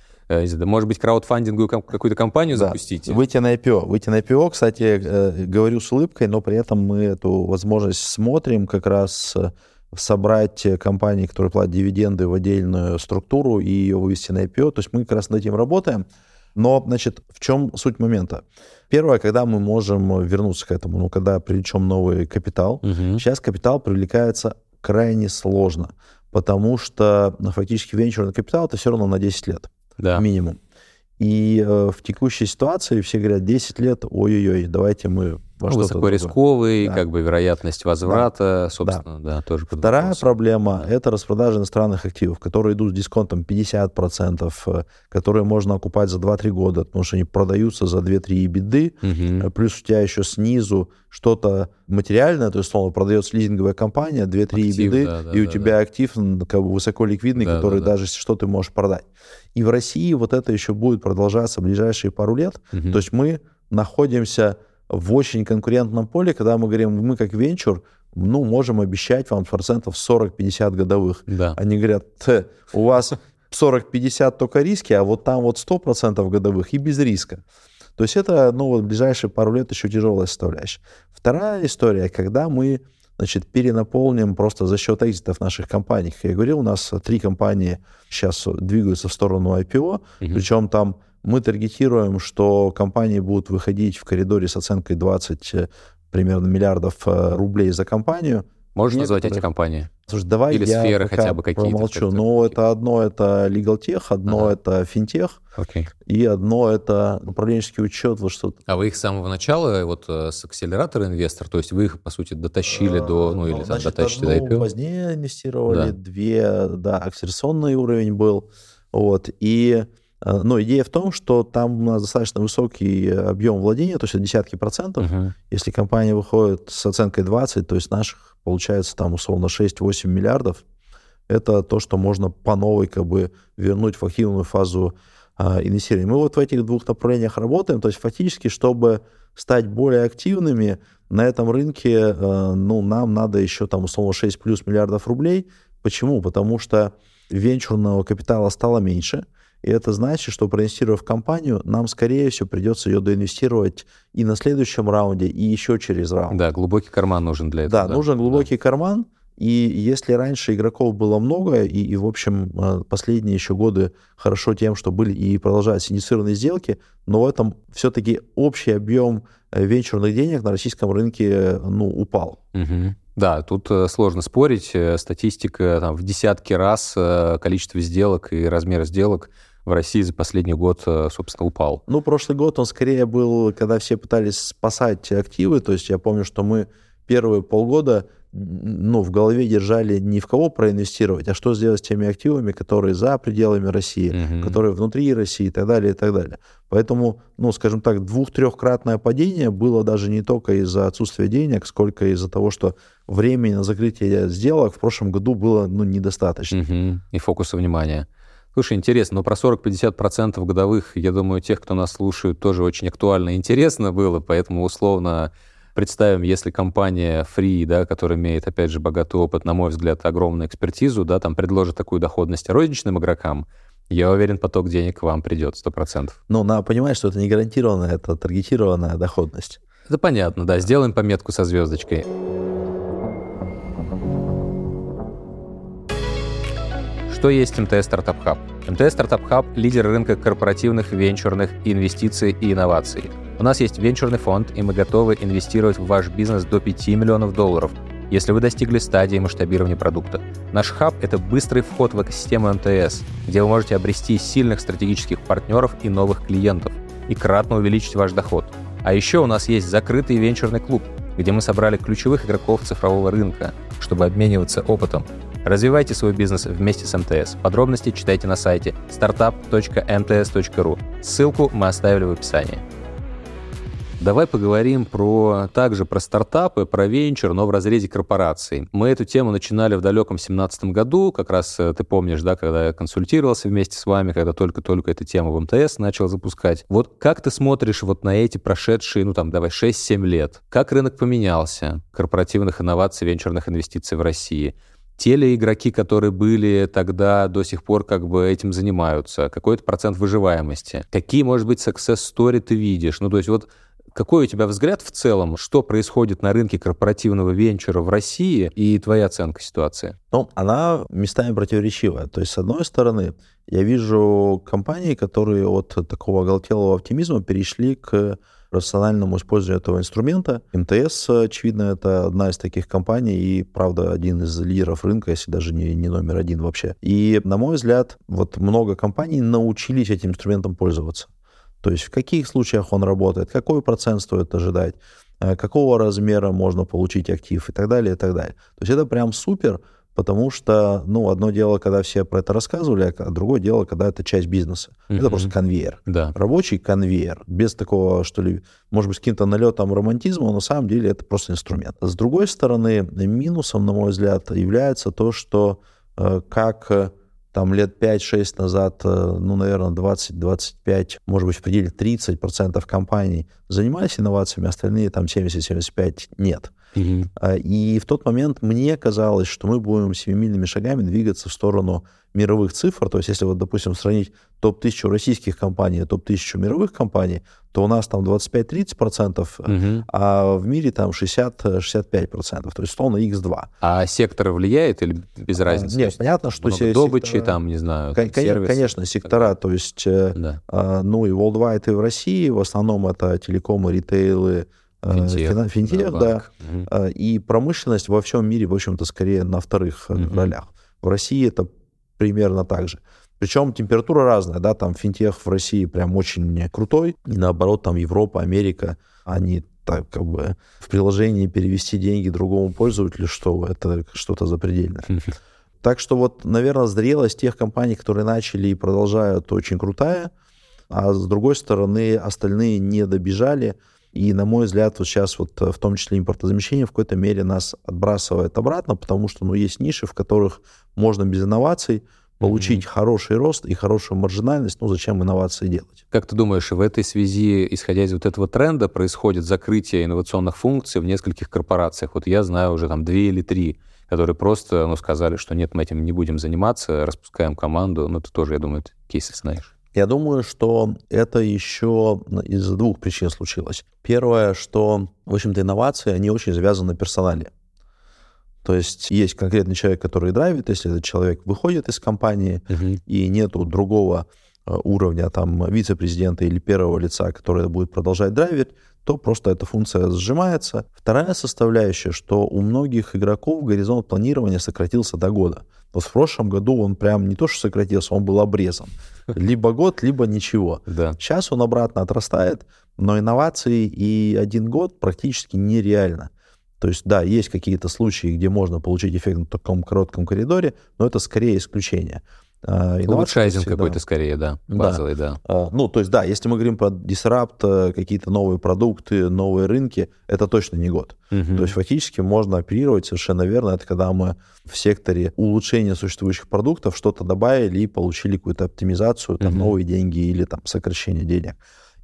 может быть, краудфандинговую какую-то компанию да. запустите? Выйти на IPO. Выйти на IPO, кстати, э, говорю с улыбкой, но при этом мы эту возможность смотрим как раз э, собрать компании, которые платят дивиденды в отдельную структуру и ее вывести на IPO. То есть мы как раз над этим работаем. Но, значит, в чем суть момента? Первое, когда мы можем вернуться к этому, ну, когда привлечем новый капитал. Угу. Сейчас капитал привлекается крайне сложно, потому что ну, фактически венчурный капитал это все равно на 10 лет да. минимум. И э, в текущей ситуации все говорят, 10 лет, ой-ой-ой, давайте мы во ну, Высокорисковый, да. как бы вероятность возврата, да. собственно, да, да тоже. Вторая вопрос. проблема – это распродажа иностранных активов, которые идут с дисконтом 50%, э, которые можно окупать за 2-3 года, потому что они продаются за 2-3 беды, угу. плюс у тебя еще снизу что-то материальное, то есть, словно, продается лизинговая компания, 2-3 беды, да, да, и у да, тебя да. актив как бы высоко ликвидный, да, который да, да. даже что ты можешь продать. И в России вот это еще будет продолжаться в ближайшие пару лет. Угу. То есть мы находимся в очень конкурентном поле, когда мы говорим, мы как венчур, ну, можем обещать вам процентов 40-50 годовых. Да. Они говорят, у вас 40-50 только риски, а вот там вот 100% годовых и без риска. То есть это, ну, вот ближайшие пару лет еще тяжелая составляющая. Вторая история, когда мы, значит, перенаполним просто за счет экзитов наших компаний. Как я говорил, у нас три компании сейчас двигаются в сторону IPO, угу. причем там мы таргетируем, что компании будут выходить в коридоре с оценкой 20 э, примерно миллиардов э, рублей за компанию. Можешь назвать эти компании? Слушай, давай Или я сферы хотя бы какие-то. Промолчу. Ну, это одно это legal tech, одно ага. это финтех, okay. и одно это управленческий учет, вот что-то. А вы их с самого начала, вот э, с акселератора инвестор, то есть вы их, по сути, дотащили а, до, ну, или там, значит, дотащите до IPO? позднее инвестировали, да. две, да, акселерационный уровень был, вот, и но идея в том, что там у нас достаточно высокий объем владения, то есть десятки процентов. Uh-huh. Если компания выходит с оценкой 20, то есть наших получается там условно 6-8 миллиардов, это то, что можно по новой как бы вернуть в активную фазу а, инвестирования. Мы вот в этих двух направлениях работаем, то есть фактически, чтобы стать более активными на этом рынке, а, ну, нам надо еще там условно 6 плюс миллиардов рублей. Почему? Потому что венчурного капитала стало меньше, и это значит, что проинвестировав в компанию, нам, скорее всего, придется ее доинвестировать и на следующем раунде, и еще через раунд. Да, глубокий карман нужен для этого. Да, да. нужен глубокий да. карман. И если раньше игроков было много, и, и, в общем, э, последние еще годы хорошо тем, что были и продолжаются инициированные сделки, но в этом все-таки общий объем э, венчурных денег на российском рынке э, ну, упал. Угу. Да, тут сложно спорить. Статистика там, в десятки раз количество сделок и размер сделок в России за последний год, э, собственно, упал? Ну, прошлый год он скорее был, когда все пытались спасать активы. То есть я помню, что мы первые полгода ну, в голове держали не в кого проинвестировать, а что сделать с теми активами, которые за пределами России, угу. которые внутри России и так далее, и так далее. Поэтому, ну, скажем так, двух-трехкратное падение было даже не только из-за отсутствия денег, сколько из-за того, что времени на закрытие сделок в прошлом году было, ну, недостаточно. Угу. И фокуса внимания. Слушай, интересно, но про 40-50% годовых, я думаю, тех, кто нас слушает, тоже очень актуально и интересно было, поэтому условно представим, если компания Free, да, которая имеет, опять же, богатый опыт, на мой взгляд, огромную экспертизу, да, там предложит такую доходность розничным игрокам, я уверен, поток денег к вам придет 100%. Ну, надо понимать, что это не гарантированная, это таргетированная доходность. Это понятно, да. Сделаем пометку со звездочкой. Что есть МТС Стартап Хаб? МТС Стартап Хаб – лидер рынка корпоративных, венчурных инвестиций и инноваций. У нас есть венчурный фонд, и мы готовы инвестировать в ваш бизнес до 5 миллионов долларов, если вы достигли стадии масштабирования продукта. Наш хаб — это быстрый вход в экосистему МТС, где вы можете обрести сильных стратегических партнеров и новых клиентов, и кратно увеличить ваш доход. А еще у нас есть закрытый венчурный клуб, где мы собрали ключевых игроков цифрового рынка, чтобы обмениваться опытом Развивайте свой бизнес вместе с МТС. Подробности читайте на сайте startup.mts.ru. Ссылку мы оставили в описании. Давай поговорим про также про стартапы, про венчур, но в разрезе корпораций. Мы эту тему начинали в далеком 2017 году, как раз э, ты помнишь, да, когда я консультировался вместе с вами, когда только-только эта тема в МТС начал запускать. Вот как ты смотришь вот на эти прошедшие, ну там, давай, 6-7 лет? Как рынок поменялся корпоративных инноваций, венчурных инвестиций в России? Те ли игроки, которые были тогда, до сих пор как бы этим занимаются, какой-то процент выживаемости, какие, может быть, success story ты видишь, ну, то есть вот какой у тебя взгляд в целом, что происходит на рынке корпоративного венчура в России и твоя оценка ситуации? Ну, она местами противоречивая. То есть, с одной стороны, я вижу компании, которые от такого оголтелого оптимизма перешли к рациональному использованию этого инструмента. МТС, очевидно, это одна из таких компаний и, правда, один из лидеров рынка, если даже не, не номер один вообще. И, на мой взгляд, вот много компаний научились этим инструментом пользоваться. То есть в каких случаях он работает, какой процент стоит ожидать, э, какого размера можно получить актив и так далее, и так далее. То есть это прям супер, потому что, ну, одно дело, когда все про это рассказывали, а другое дело, когда это часть бизнеса. Mm-hmm. Это просто конвейер. Да. Рабочий конвейер. Без такого, что ли, может быть, с каким-то налетом романтизма, но на самом деле это просто инструмент. С другой стороны, минусом, на мой взгляд, является то, что э, как э, там лет 5-6 назад, э, ну, наверное, 20-25, может быть, в пределе 30% компаний занимались инновациями, остальные там 70-75 нет. Угу. И в тот момент мне казалось, что мы будем семимильными шагами двигаться в сторону мировых цифр. То есть, если вот, допустим, сравнить топ-1000 российских компаний и топ-1000 мировых компаний, то у нас там 25-30%, угу. а в мире там 60-65%. То есть, условно, x2. А сектор влияет или без а, разницы? Нет, понятно, что... Много добычи, сектора... там, не знаю, Кон- сервис. Конечно, сектора, то есть, э, да. ну и worldwide, и в России, в основном это телекомы, ритейлы, Финтех, финтех да. да. Угу. И промышленность во всем мире, в общем-то, скорее на вторых угу. ролях. В России это примерно так же. Причем температура разная, да, там финтех в России прям очень крутой, и наоборот, там Европа, Америка, они так как бы в приложении перевести деньги другому пользователю, что это что-то запредельное. Так что вот, наверное, зрелость тех компаний, которые начали и продолжают, очень крутая, а с другой стороны, остальные не добежали, и, на мой взгляд, вот сейчас вот э, в том числе импортозамещение в какой-то мере нас отбрасывает обратно, потому что, ну, есть ниши, в которых можно без инноваций получить mm-hmm. хороший рост и хорошую маржинальность, ну зачем инновации делать? Как ты думаешь, в этой связи, исходя из вот этого тренда, происходит закрытие инновационных функций в нескольких корпорациях? Вот я знаю уже там две или три, которые просто ну, сказали, что нет, мы этим не будем заниматься, распускаем команду. Ну, ты тоже, я думаю, кейсы знаешь. Я думаю, что это еще из двух причин случилось. Первое, что, в общем-то, инновации, они очень завязаны на персонале. То есть есть конкретный человек, который драйвит, если этот человек выходит из компании, uh-huh. и нету другого э, уровня там вице-президента или первого лица, который будет продолжать драйвить, то просто эта функция сжимается. Вторая составляющая, что у многих игроков горизонт планирования сократился до года. Вот в прошлом году он прям не то что сократился, он был обрезан. Либо год, либо ничего. Да. Сейчас он обратно отрастает, но инновации и один год практически нереально. То есть, да, есть какие-то случаи, где можно получить эффект на таком коротком коридоре, но это скорее исключение. А, Улучшайзинг какой-то скорее, да, базовый, да. да. Ну, то есть, да, если мы говорим про дисрапт, э, какие-то новые продукты, новые рынки, это точно не год. Угу. То есть, фактически можно оперировать совершенно верно. Это когда мы в секторе улучшения существующих продуктов что-то добавили и получили какую-то оптимизацию, там, угу. новые деньги или там сокращение денег.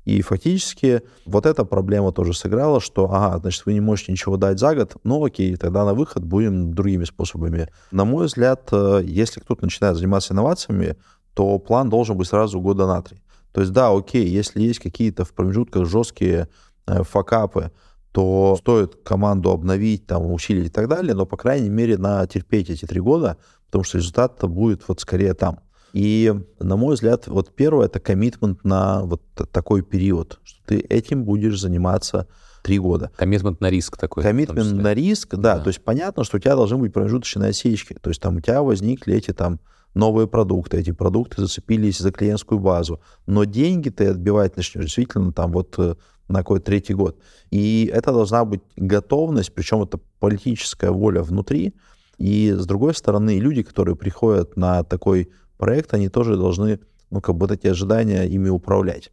И фактически вот эта проблема тоже сыграла, что, ага, значит, вы не можете ничего дать за год, ну окей, тогда на выход будем другими способами. На мой взгляд, э, если кто-то начинает заниматься инновациями, то план должен быть сразу года на три. То есть, да, окей, если есть какие-то в промежутках жесткие э, факапы, то стоит команду обновить, там, усилить и так далее, но, по крайней мере, на терпеть эти три года, потому что результат будет вот скорее там. И, на мой взгляд, вот первое — это коммитмент на вот такой период, что ты этим будешь заниматься три года. Коммитмент на риск такой. Коммитмент на риск, да, да. То есть понятно, что у тебя должны быть промежуточные осечки. То есть там у тебя возникли эти там новые продукты, эти продукты зацепились за клиентскую базу, но деньги ты отбивать начнешь действительно там вот э, на какой-то третий год. И это должна быть готовность, причем это политическая воля внутри, и с другой стороны, люди, которые приходят на такой проект, они тоже должны, ну, как бы вот эти ожидания ими управлять.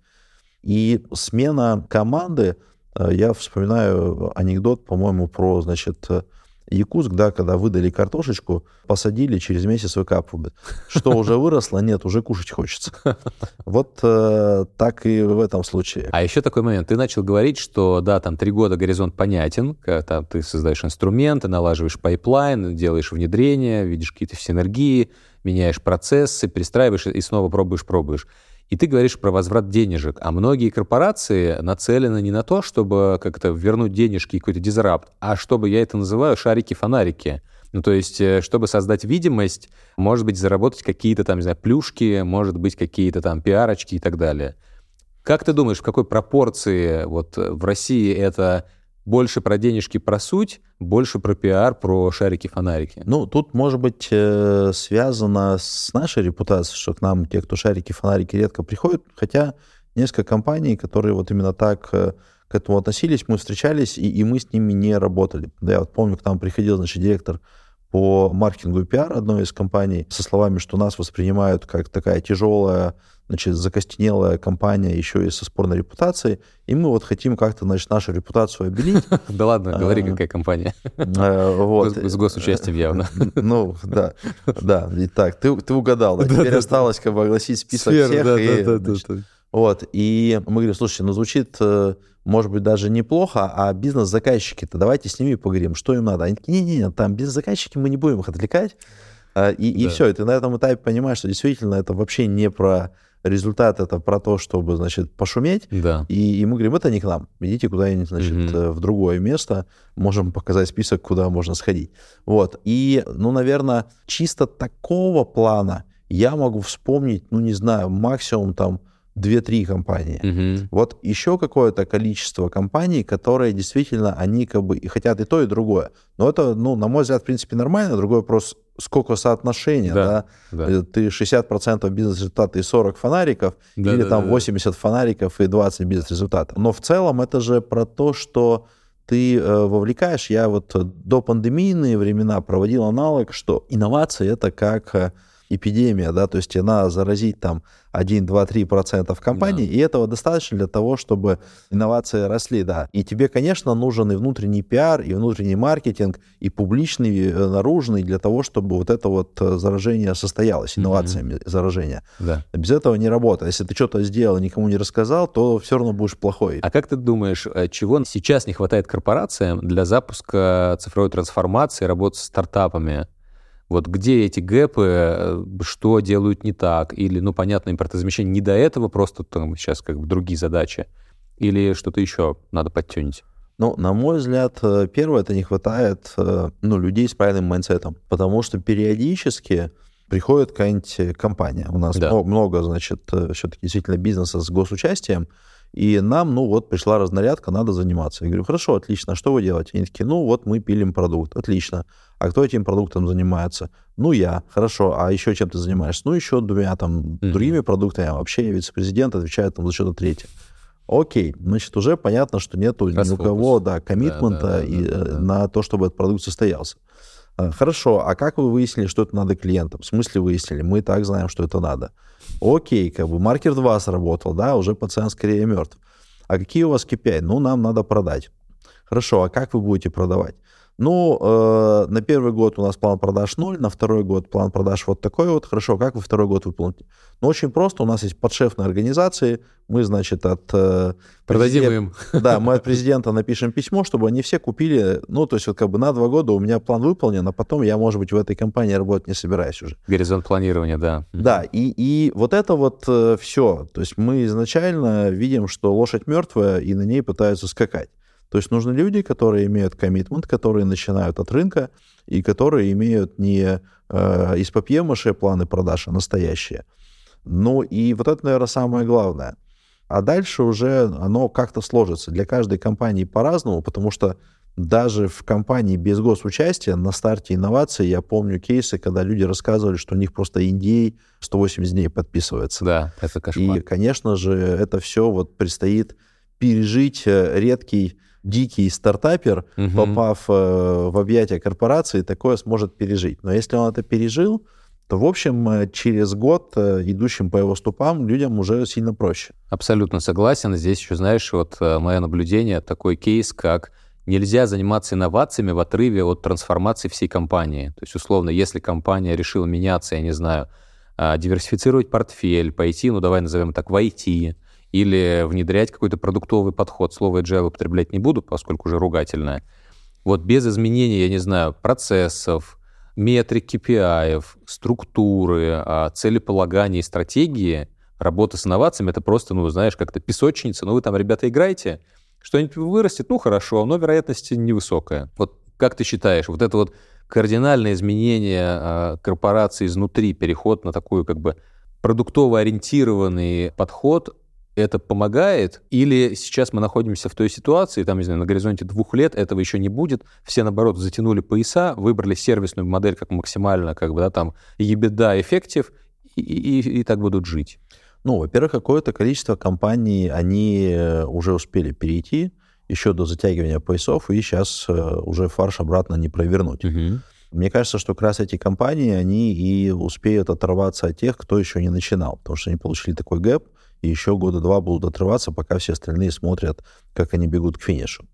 И смена команды, э, я вспоминаю анекдот, по-моему, про, значит, Якутск, да, когда выдали картошечку, посадили, через месяц выкапывают. Что уже выросло, нет, уже кушать хочется. Вот э, так и в этом случае. А еще такой момент. Ты начал говорить, что, да, там три года горизонт понятен, когда ты создаешь инструменты, налаживаешь pipeline, делаешь внедрение, видишь какие-то синергии, меняешь процессы, перестраиваешь и снова пробуешь, пробуешь. И ты говоришь про возврат денежек, а многие корпорации нацелены не на то, чтобы как-то вернуть денежки и какой-то дизрапт, а чтобы, я это называю, шарики-фонарики. Ну, то есть, э, чтобы создать видимость, может быть, заработать какие-то там, не знаю, плюшки, может быть, какие-то там пиарочки и так далее. Как ты думаешь, в какой пропорции вот в России это больше про денежки, про суть, больше про пиар, про шарики-фонарики. Ну, тут, может быть, э, связано с нашей репутацией, что к нам те, кто шарики-фонарики редко приходят, хотя несколько компаний, которые вот именно так э, к этому относились, мы встречались, и, и мы с ними не работали. Да, я вот помню, к нам приходил, значит, директор по маркетингу и пиар одной из компаний со словами, что нас воспринимают как такая тяжелая значит, закостенелая компания еще и со спорной репутацией, и мы вот хотим как-то, значит, нашу репутацию обелить. Да ладно, говори, а, какая компания. А, с госучастием явно. Ну, да, да. Итак, ты угадал. Теперь осталось как бы огласить список всех. Вот, и мы говорим, слушайте, ну звучит, э, может быть, даже неплохо, а бизнес-заказчики-то давайте с ними поговорим, что им надо. Они такие, не-не-не, там бизнес-заказчики, мы не будем их отвлекать. А, и, и все, и ты на этом этапе понимаешь, что действительно это вообще не про результат это про то, чтобы, значит, пошуметь. Да. И, и мы говорим, это не к нам. Идите куда-нибудь, значит, угу. в другое место. Можем показать список, куда можно сходить. Вот. И, ну, наверное, чисто такого плана я могу вспомнить, ну, не знаю, максимум там 2-3 компании. Угу. Вот еще какое-то количество компаний, которые действительно, они как бы и хотят и то, и другое. Но это, ну, на мой взгляд, в принципе, нормально. Другой вопрос, сколько соотношения, да? да? да. Ты 60% бизнес-результата и 40 фонариков, да, или да, там да, 80 да. фонариков и 20 бизнес-результатов. Но в целом это же про то, что ты э, вовлекаешь. Я вот до пандемийные времена проводил аналог, что инновация это как э, эпидемия, да, то есть тебе надо заразить там 1, 2, 3 процента в компании, да. и этого достаточно для того, чтобы инновации росли, да. И тебе, конечно, нужен и внутренний пиар, и внутренний маркетинг, и публичный, э, наружный, для того, чтобы вот это вот э, заражение состоялось, инновациями mm-hmm. заражения. Да. Без этого не работает. Если ты что-то сделал, никому не рассказал, то все равно будешь плохой. А как ты думаешь, э, чего сейчас не хватает корпорациям для запуска цифровой трансформации, работы с стартапами? Вот где эти gap ы, э, что делают не так, или, ну, понятно, импортозамещение не до этого, просто там сейчас как бы другие задачи, или что-то еще надо подтюнить? Ну, на мой взгляд, э, первое, это не хватает э, ну, людей с правильным mindset ом, потому что периодически приходит какая-нибудь компания. У нас да. много, значит, все-таки действительно бизнеса с госучастием, и нам, ну вот, пришла разнарядка, надо заниматься. Я говорю, хорошо, отлично, что вы делаете? Они такие, ну вот мы пилим продукт, отлично. А кто этим продуктом занимается? Ну я, хорошо. А еще чем ты занимаешься? Ну еще двумя там mm-hmm. другими продуктами. А вообще я вице-президент, отвечаю там за что-то третье. Окей, значит, уже понятно, что нету Раз ни у кого, да, коммитмента да, да, да, и, да, да. на то, чтобы этот продукт состоялся. А, хорошо, а как вы выяснили, что это надо клиентам? В смысле выяснили? Мы так знаем, что это надо. Окей, как бы маркер 2 сработал, да, уже пациент скорее мертв. А какие у вас KPI? Ну, нам надо продать. Хорошо, а как вы будете продавать? Ну, э, на первый год у нас план продаж 0, на второй год план продаж вот такой вот. Хорошо, как вы второй год выполните? Ну, очень просто. У нас есть подшефные организации. Мы, значит, от... Э, Продадим им. Да, мы от президента напишем письмо, чтобы они все купили. Ну, то есть вот как бы на два года у меня план выполнен, а потом я, может быть, в этой компании работать не собираюсь уже. Горизонт планирования, да. Да, и, и вот это вот э, все. То есть мы изначально видим, что лошадь мертвая, и на ней пытаются скакать. То есть нужны люди, которые имеют коммитмент, которые начинают от рынка и которые имеют не э, из папье планы продаж, а настоящие. Ну и вот это, наверное, самое главное. А дальше уже оно как-то сложится. Для каждой компании по-разному, потому что даже в компании без госучастия на старте инноваций я помню кейсы, когда люди рассказывали, что у них просто индей 180 дней подписывается. Да, это кошмар. И, конечно же, это все вот предстоит пережить э, редкий дикий стартапер, угу. попав э, в объятия корпорации, такое сможет пережить. Но если он это пережил, то, в общем, э, через год э, идущим по его ступам людям уже сильно проще. Абсолютно согласен. Здесь еще, знаешь, вот э, мое наблюдение, такой кейс, как нельзя заниматься инновациями в отрыве от трансформации всей компании. То есть, условно, если компания решила меняться, я не знаю, диверсифицировать портфель, пойти, ну, давай назовем так, в IT, или внедрять какой-то продуктовый подход. Слово agile употреблять не буду, поскольку уже ругательное. Вот без изменения, я не знаю, процессов, метрик KPI, структуры, а, целеполагания и стратегии, работа с инновациями — это просто, ну, знаешь, как-то песочница. Ну, вы там, ребята, играете, что-нибудь вырастет, ну, хорошо, но вероятность невысокая. Вот как ты считаешь, вот это вот кардинальное изменение а, корпорации изнутри, переход на такую как бы продуктово ориентированный подход, это помогает, или сейчас мы находимся в той ситуации, там, не знаю, на горизонте двух лет этого еще не будет, все, наоборот, затянули пояса, выбрали сервисную модель как максимально, как бы, да, там, ебеда, эффектив, и, и, и так будут жить? Ну, во-первых, какое-то количество компаний, они э, уже успели перейти еще до затягивания поясов, и сейчас э, уже фарш обратно не провернуть. Угу. Мне кажется, что как раз эти компании, они и успеют оторваться от тех, кто еще не начинал, потому что они получили такой гэп, и еще года два будут отрываться, пока все остальные смотрят, как они бегут к финишу.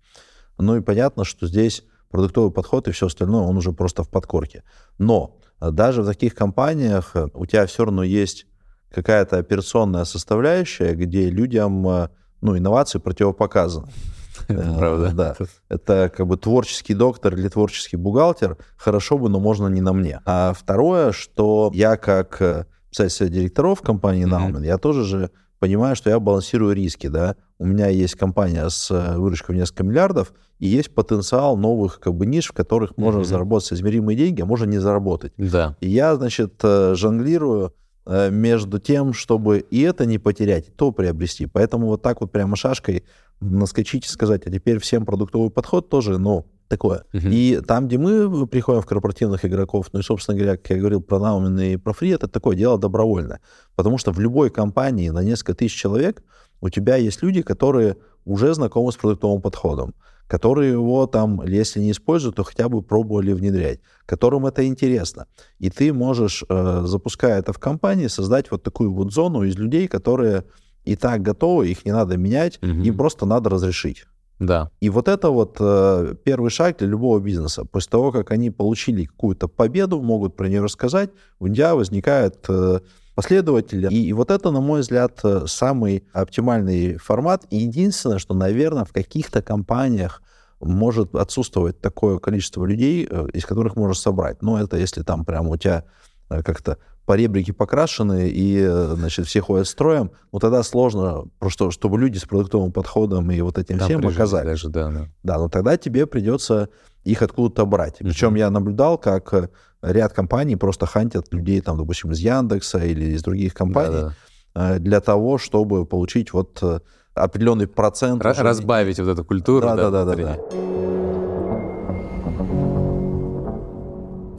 Ну и понятно, что здесь продуктовый подход и все остальное, он уже просто в подкорке. Но э, даже в таких компаниях э, у тебя все равно есть какая-то операционная составляющая, где людям э, ну, инновации противопоказаны. Правда. Да. Это как бы творческий доктор или творческий бухгалтер. Хорошо бы, но можно не на мне. А второе, что я как писатель директоров компании Nauman, я тоже же понимаю, что я балансирую риски, да. У меня есть компания с э, выручкой в несколько миллиардов, и есть потенциал новых как бы ниш, в которых можно mm-hmm. заработать измеримые деньги, а можно не заработать. Да. И я, значит, э, жонглирую э, между тем, чтобы и это не потерять, и то приобрести. Поэтому вот так вот прямо шашкой наскочить и сказать, а теперь всем продуктовый подход тоже, ну, такое. Uh-huh. И там, где мы приходим в корпоративных игроков, ну и, собственно говоря, как я говорил про Naumen и про Free, это такое дело добровольное. Потому что в любой компании на несколько тысяч человек у тебя есть люди, которые уже знакомы с продуктовым подходом, которые его там, если не используют, то хотя бы пробовали внедрять, которым это интересно. И ты можешь, э, запуская это в компании, создать вот такую вот зону из людей, которые и так готовы, их не надо менять, угу. им просто надо разрешить. Да. И вот это вот э, первый шаг для любого бизнеса. После того, как они получили какую-то победу, могут про нее рассказать, у тебя возникает э, последователи. И, и вот это, на мой взгляд, э, самый оптимальный формат. И единственное, что, наверное, в каких-то компаниях может отсутствовать такое количество людей, э, из которых можно собрать. Но это если там прямо у тебя э, как-то поребрики покрашены, и, э, значит, все ходят строем, ну, тогда сложно, просто, чтобы люди с продуктовым подходом и вот этим Там всем оказались. Даже, да, да. да, но тогда тебе придется их откуда-то брать. Uh-huh. Причем я наблюдал, как э, ряд компаний просто хантят людей, там, допустим, из Яндекса или из других компаний да, да. для того, чтобы получить вот э, определенный процент. Р- разбавить вот эту культуру. Да,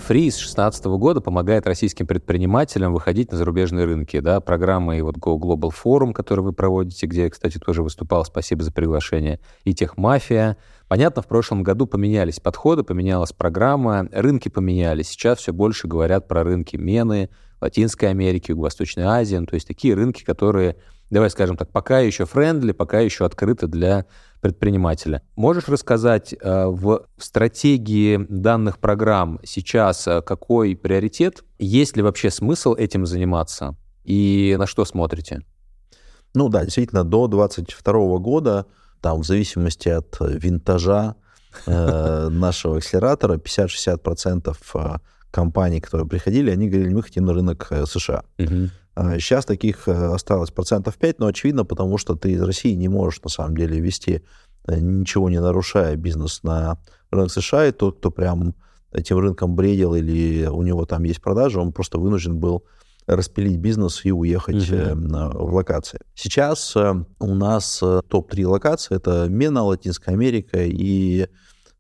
Free с 2016 года помогает российским предпринимателям выходить на зарубежные рынки. Да? Программы и вот Go Global Forum, который вы проводите, где я, кстати, тоже выступал, спасибо за приглашение, и Техмафия. Понятно, в прошлом году поменялись подходы, поменялась программа, рынки поменялись. Сейчас все больше говорят про рынки Мены, Латинской Америки, Юго-Восточной Азии, ну, то есть такие рынки, которые, давай скажем так, пока еще френдли, пока еще открыты для предпринимателя. Можешь рассказать э, в стратегии данных программ сейчас э, какой приоритет? Есть ли вообще смысл этим заниматься? И на что смотрите? Ну да, действительно, до 2022 года, там в зависимости от винтажа э, нашего акселератора, 50-60% э, компаний, которые приходили, они говорили, мы хотим на рынок США. Угу. Сейчас таких осталось процентов 5, но очевидно, потому что ты из России не можешь на самом деле вести, ничего не нарушая бизнес на рынок США, и тот, кто прям этим рынком бредил или у него там есть продажи, он просто вынужден был распилить бизнес и уехать угу. в локации. Сейчас э, у нас э, топ-3 локации. Это Мена, Латинская Америка и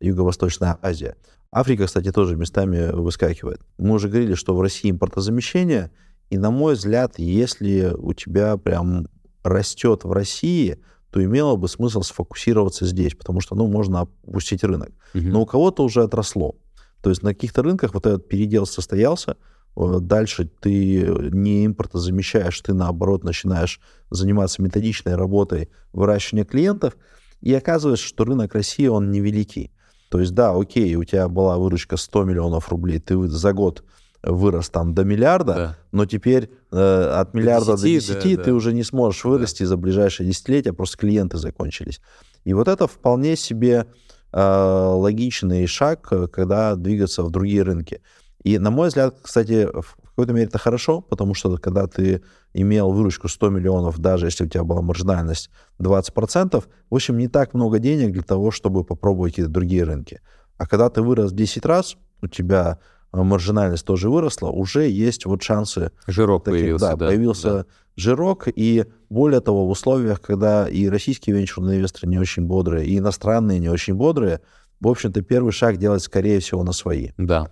Юго-Восточная Азия. Африка, кстати, тоже местами выскакивает. Мы уже говорили, что в России импортозамещение, и, на мой взгляд, если у тебя прям растет в России, то имело бы смысл сфокусироваться здесь, потому что, ну, можно опустить рынок. Угу. Но у кого-то уже отросло. То есть на каких-то рынках вот этот передел состоялся, Э, дальше ты не импортозамещаешь, ты наоборот начинаешь заниматься методичной работой выращивания клиентов, и оказывается, что рынок России, он невеликий. То есть, да, окей, у тебя была выручка 100 миллионов рублей, ты за год вырос там до миллиарда, да. но теперь э, от миллиарда до 10, до 10 да, ты да. уже не сможешь вырасти да. за ближайшие десятилетия, просто клиенты закончились. И вот это вполне себе э, логичный шаг, э, когда двигаться в другие рынки. И, на мой взгляд, кстати, в какой-то мере это хорошо, потому что когда ты имел выручку 100 миллионов, даже если у тебя была маржинальность 20%, в общем, не так много денег для того, чтобы попробовать какие-то другие рынки. А когда ты вырос 10 раз, у тебя маржинальность тоже выросла, уже есть вот шансы... Жирок таких, появился, да. да появился да. жирок, и более того, в условиях, когда и российские венчурные инвесторы не очень бодрые, и иностранные не очень бодрые, в общем-то, первый шаг делать, скорее всего, на свои. Да.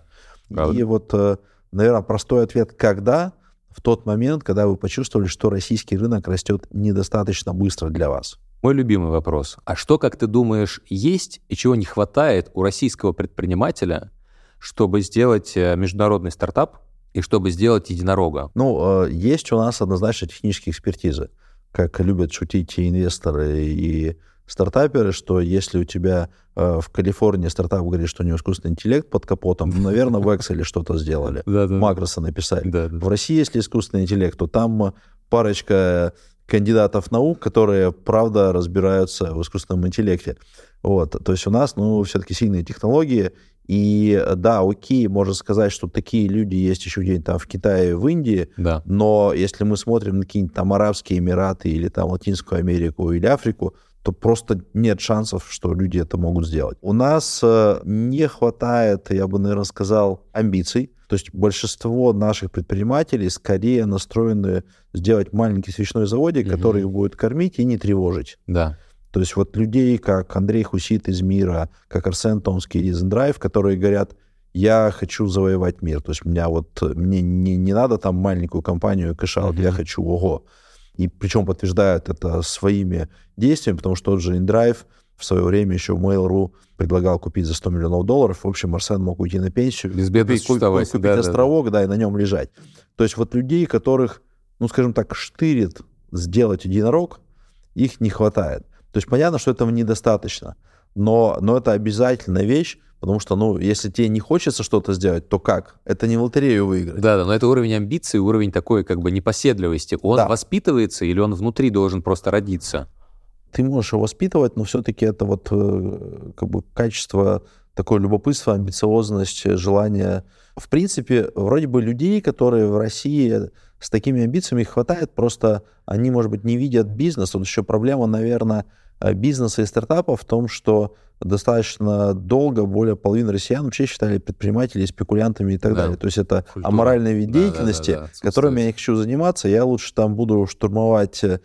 Правда? И вот, э, наверное, простой ответ «когда?» в тот момент, когда вы почувствовали, что российский рынок растет недостаточно быстро для вас. Мой любимый вопрос. А что, как ты думаешь, есть и чего не хватает у российского предпринимателя, чтобы сделать э, международный стартап и чтобы сделать единорога? Ну, э, есть у нас однозначно технические экспертизы. Как любят шутить и инвесторы, и стартаперы, что если у тебя э, в Калифорнии стартап говорит, что у него искусственный интеллект под капотом, ну, наверное, в Excel что-то сделали. Макросы написали. В России, если искусственный интеллект, то там парочка кандидатов наук, которые, правда, разбираются в искусственном интеллекте. Вот. То есть у нас, ну, все-таки сильные технологии, и да, окей, можно сказать, что такие люди есть еще где-нибудь там в Китае, в Индии, да. но если мы смотрим на какие-нибудь там Арабские Эмираты или там Латинскую Америку или Африку, то просто нет шансов, что люди это могут сделать. У нас э, не хватает, я бы, наверное, сказал, амбиций. То есть большинство наших предпринимателей скорее настроены сделать маленький свечной заводик, угу. который их будет кормить и не тревожить. Да. То есть вот людей, как Андрей Хусид из Miro, как Арсен Томский из inDrive, которые говорят, я хочу завоевать мир. То есть меня вот, мне не, не надо там маленькую компанию cash out, угу. я хочу ого и причем подтверждают это своими действиями, потому что тот же InDrive в свое время еще Mail.ru предлагал купить за 100 миллионов долларов. В общем, Арсен мог уйти на пенсию, Безбедно купить, купить, купить да, островок, да, да. да, и на нем лежать. То есть вот людей, которых, ну, скажем так, штырит сделать единорог, их не хватает. То есть понятно, что этого недостаточно, но, но это обязательная вещь, Потому что, ну, если тебе не хочется что-то сделать, то как? Это не в лотерею выиграть. Да, да, но это уровень амбиций, уровень такой как бы непоседливости. Он да. воспитывается или он внутри должен просто родиться? Ты можешь его воспитывать, но все-таки это вот э, как бы качество такое любопытство, амбициозность, желание. В принципе, вроде бы людей, которые в России с такими амбициями хватает, просто они, может быть, не видят бизнес. Вот еще проблема, наверное, бизнеса и стартапа в том, что достаточно долго более половины россиян вообще считали предпринимателей спекулянтами и так да. далее. То есть это Культура. аморальный вид да, деятельности, да, да, да, которыми я не хочу заниматься. Я лучше там буду штурмовать э,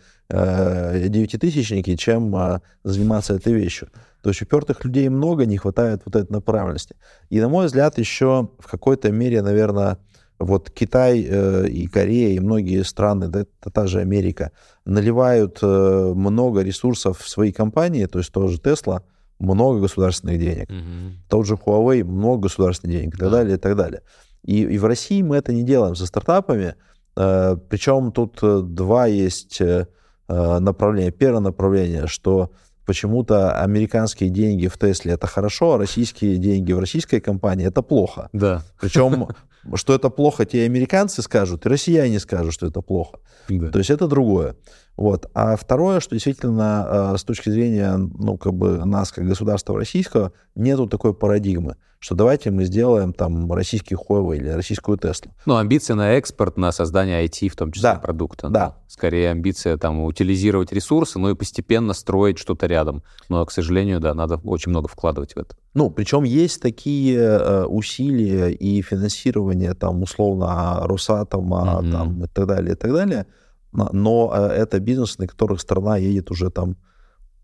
девятитысячники, чем э, заниматься этой вещью. То есть упертых людей много, не хватает вот этой направленности. И, на мой взгляд, еще в какой-то мере, наверное, вот Китай э, и Корея и многие страны, да, это та же Америка, наливают э, много ресурсов в свои компании, то есть тоже Тесла много государственных денег. Мгм. Тот же Huawei много государственных денег и так Да. далее, и так далее. И, и в России мы это не делаем со стартапами. Э, причем тут э, два есть э, э, направления. Первое направление, что почему-то американские деньги в Тесле это хорошо, а российские деньги в российской компании это плохо. Да. Причем, что это плохо, те американцы скажут, и россияне скажут, что это плохо. Да. То есть это другое. Вот. А второе, что действительно э, с точки зрения ну, как бы нас, как государства российского, нету такой парадигмы, что давайте мы сделаем там российский Huawei или российскую Теслу. Ну, амбиция на экспорт, на создание IT, в том числе Да, продукта. да. Скорее амбиция там утилизировать ресурсы, ну и постепенно строить что-то рядом. Но, к сожалению, да, надо очень много вкладывать в это. Ну, причем есть такие э, усилия и финансирование там условно Росатома Мгм. там, и так далее, и так далее. Но- Но э, это бизнес, на которых страна едет уже там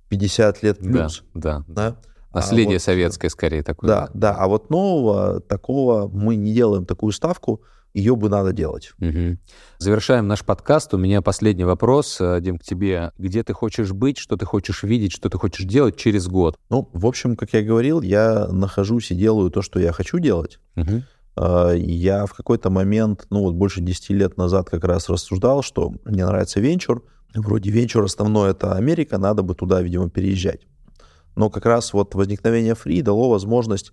50 лет плюс. Да, да. Да? А Наследие вот, советское скорее такое. Да, да. А вот нового такого мы не делаем такую ставку, ее бы надо делать. Мгм. Завершаем наш подкаст. У меня последний вопрос, э, Дим, к тебе. Где ты хочешь быть, что ты хочешь видеть, что ты хочешь делать через год? Ну, в общем, как я говорил, я нахожусь и делаю то, что я хочу делать. Э, Я в какой-то момент, ну вот больше 10 лет назад как раз рассуждал, что мне нравится венчур. Вроде венчур основной это Америка, надо бы туда, видимо, переезжать. Но как раз вот возникновение фри дало возможность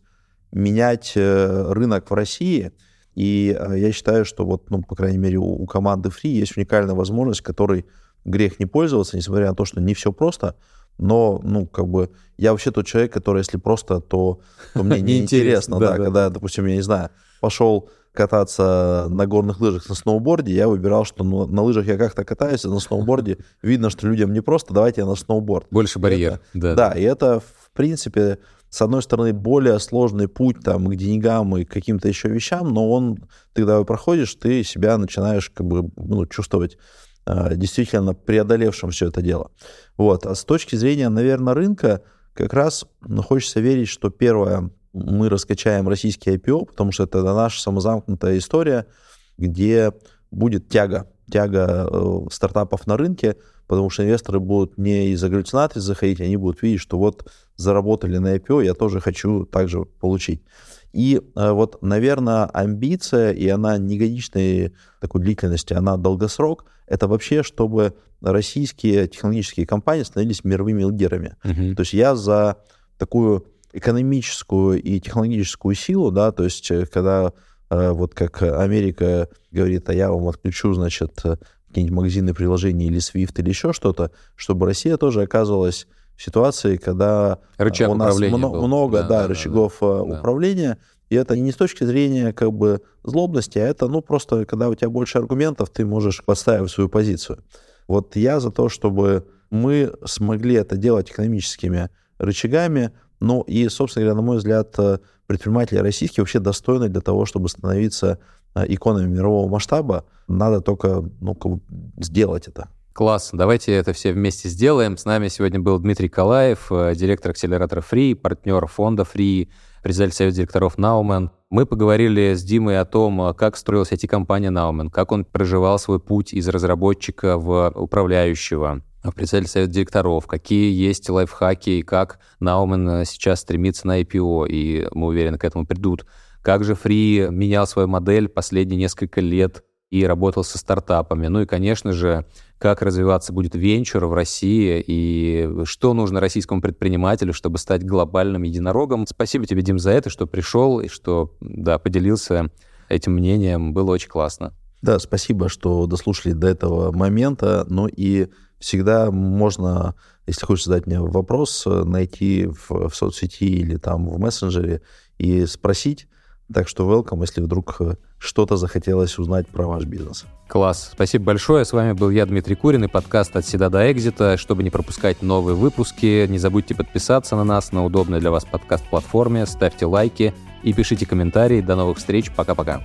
менять э, рынок в России. И э, я считаю, что вот, ну, по крайней мере, у, у команды фри есть уникальная возможность, которой грех не пользоваться, несмотря на то, что не все просто. Но, ну, как бы, я вообще тот человек, который, если просто, то, то мне Неинтересно, да. когда, допустим, я не знаю, пошел кататься на горных лыжах на сноуборде, я выбирал, что ну, на лыжах я как-то катаюсь, а на сноуборде видно, что людям не просто, давайте я на сноуборд. Больше барьер. Да, Да, и это, в принципе, с одной стороны, более сложный путь там, к деньгам и к каким-то еще вещам, но он, ты когда проходишь, ты себя начинаешь как бы ну, чувствовать э, действительно преодолевшим все это дело. Вот. А с точки зрения, наверное, рынка, как раз ну, хочется верить, что первое, мы раскачаем российский IPO, потому что это наша самозамкнутая история, где будет тяга, тяга э, стартапов на рынке, потому что инвесторы будут не из-за галлюцинаций заходить, они будут видеть, что вот заработали на IPO, я тоже хочу также получить. И э, вот, наверное, амбиция, и она не годичной такой длительности, она долгосрок, это вообще, чтобы российские технологические компании становились мировыми лидерами. Мгм. То есть я за такую экономическую и технологическую силу, да, то есть э, когда э, вот как Америка говорит, а я вам отключу, значит, э, какие-нибудь магазины приложений или Swift или еще что-то, чтобы Россия тоже оказалась в ситуации, когда Рычаг у нас мно- был. много, Да, да, да, рычагов Да. управления, и это не с точки зрения как бы злобности, а это, ну, просто когда у тебя больше аргументов, ты можешь подставить свою позицию. Вот я за то, чтобы мы смогли это делать экономическими рычагами, ну и, собственно говоря, на мой взгляд, э, предприниматели российские вообще достойны для того, чтобы становиться э, иконами мирового масштаба. Надо только ну, как бы сделать это. Класс. Давайте это все вместе сделаем. С нами сегодня был Дмитрий Калаев, э, директор акселератора Free, партнер фонда Free, председатель совета директоров Nauman. Мы поговорили с Димой о том, как строилась IT-компания Nauman, как он проживал свой путь из разработчика в управляющего, в председатель совета директоров, какие есть лайфхаки и как Nauman э, сейчас стремится на IPO, и мы уверены, к этому придут. Как же Free менял свою модель последние несколько лет и работал со стартапами. Ну и, конечно же, как развиваться будет венчур в России и что нужно российскому предпринимателю, чтобы стать глобальным единорогом. Спасибо тебе, Дим, за это, что пришел и что да, поделился этим мнением. Было очень классно. Да, спасибо, что дослушали до этого момента. Ну и всегда можно, если хочешь задать мне вопрос, э, найти в, в соцсети или там в мессенджере и спросить. Так что welcome, если вдруг э, что-то захотелось узнать про ваш бизнес. Класс. Спасибо большое. С вами был я, Дмитрий Курин, и подкаст «От седа до экзита». Чтобы не пропускать новые выпуски, не забудьте подписаться на нас на удобной для вас подкаст-платформе, ставьте лайки и пишите комментарии. До новых встреч. Пока-пока.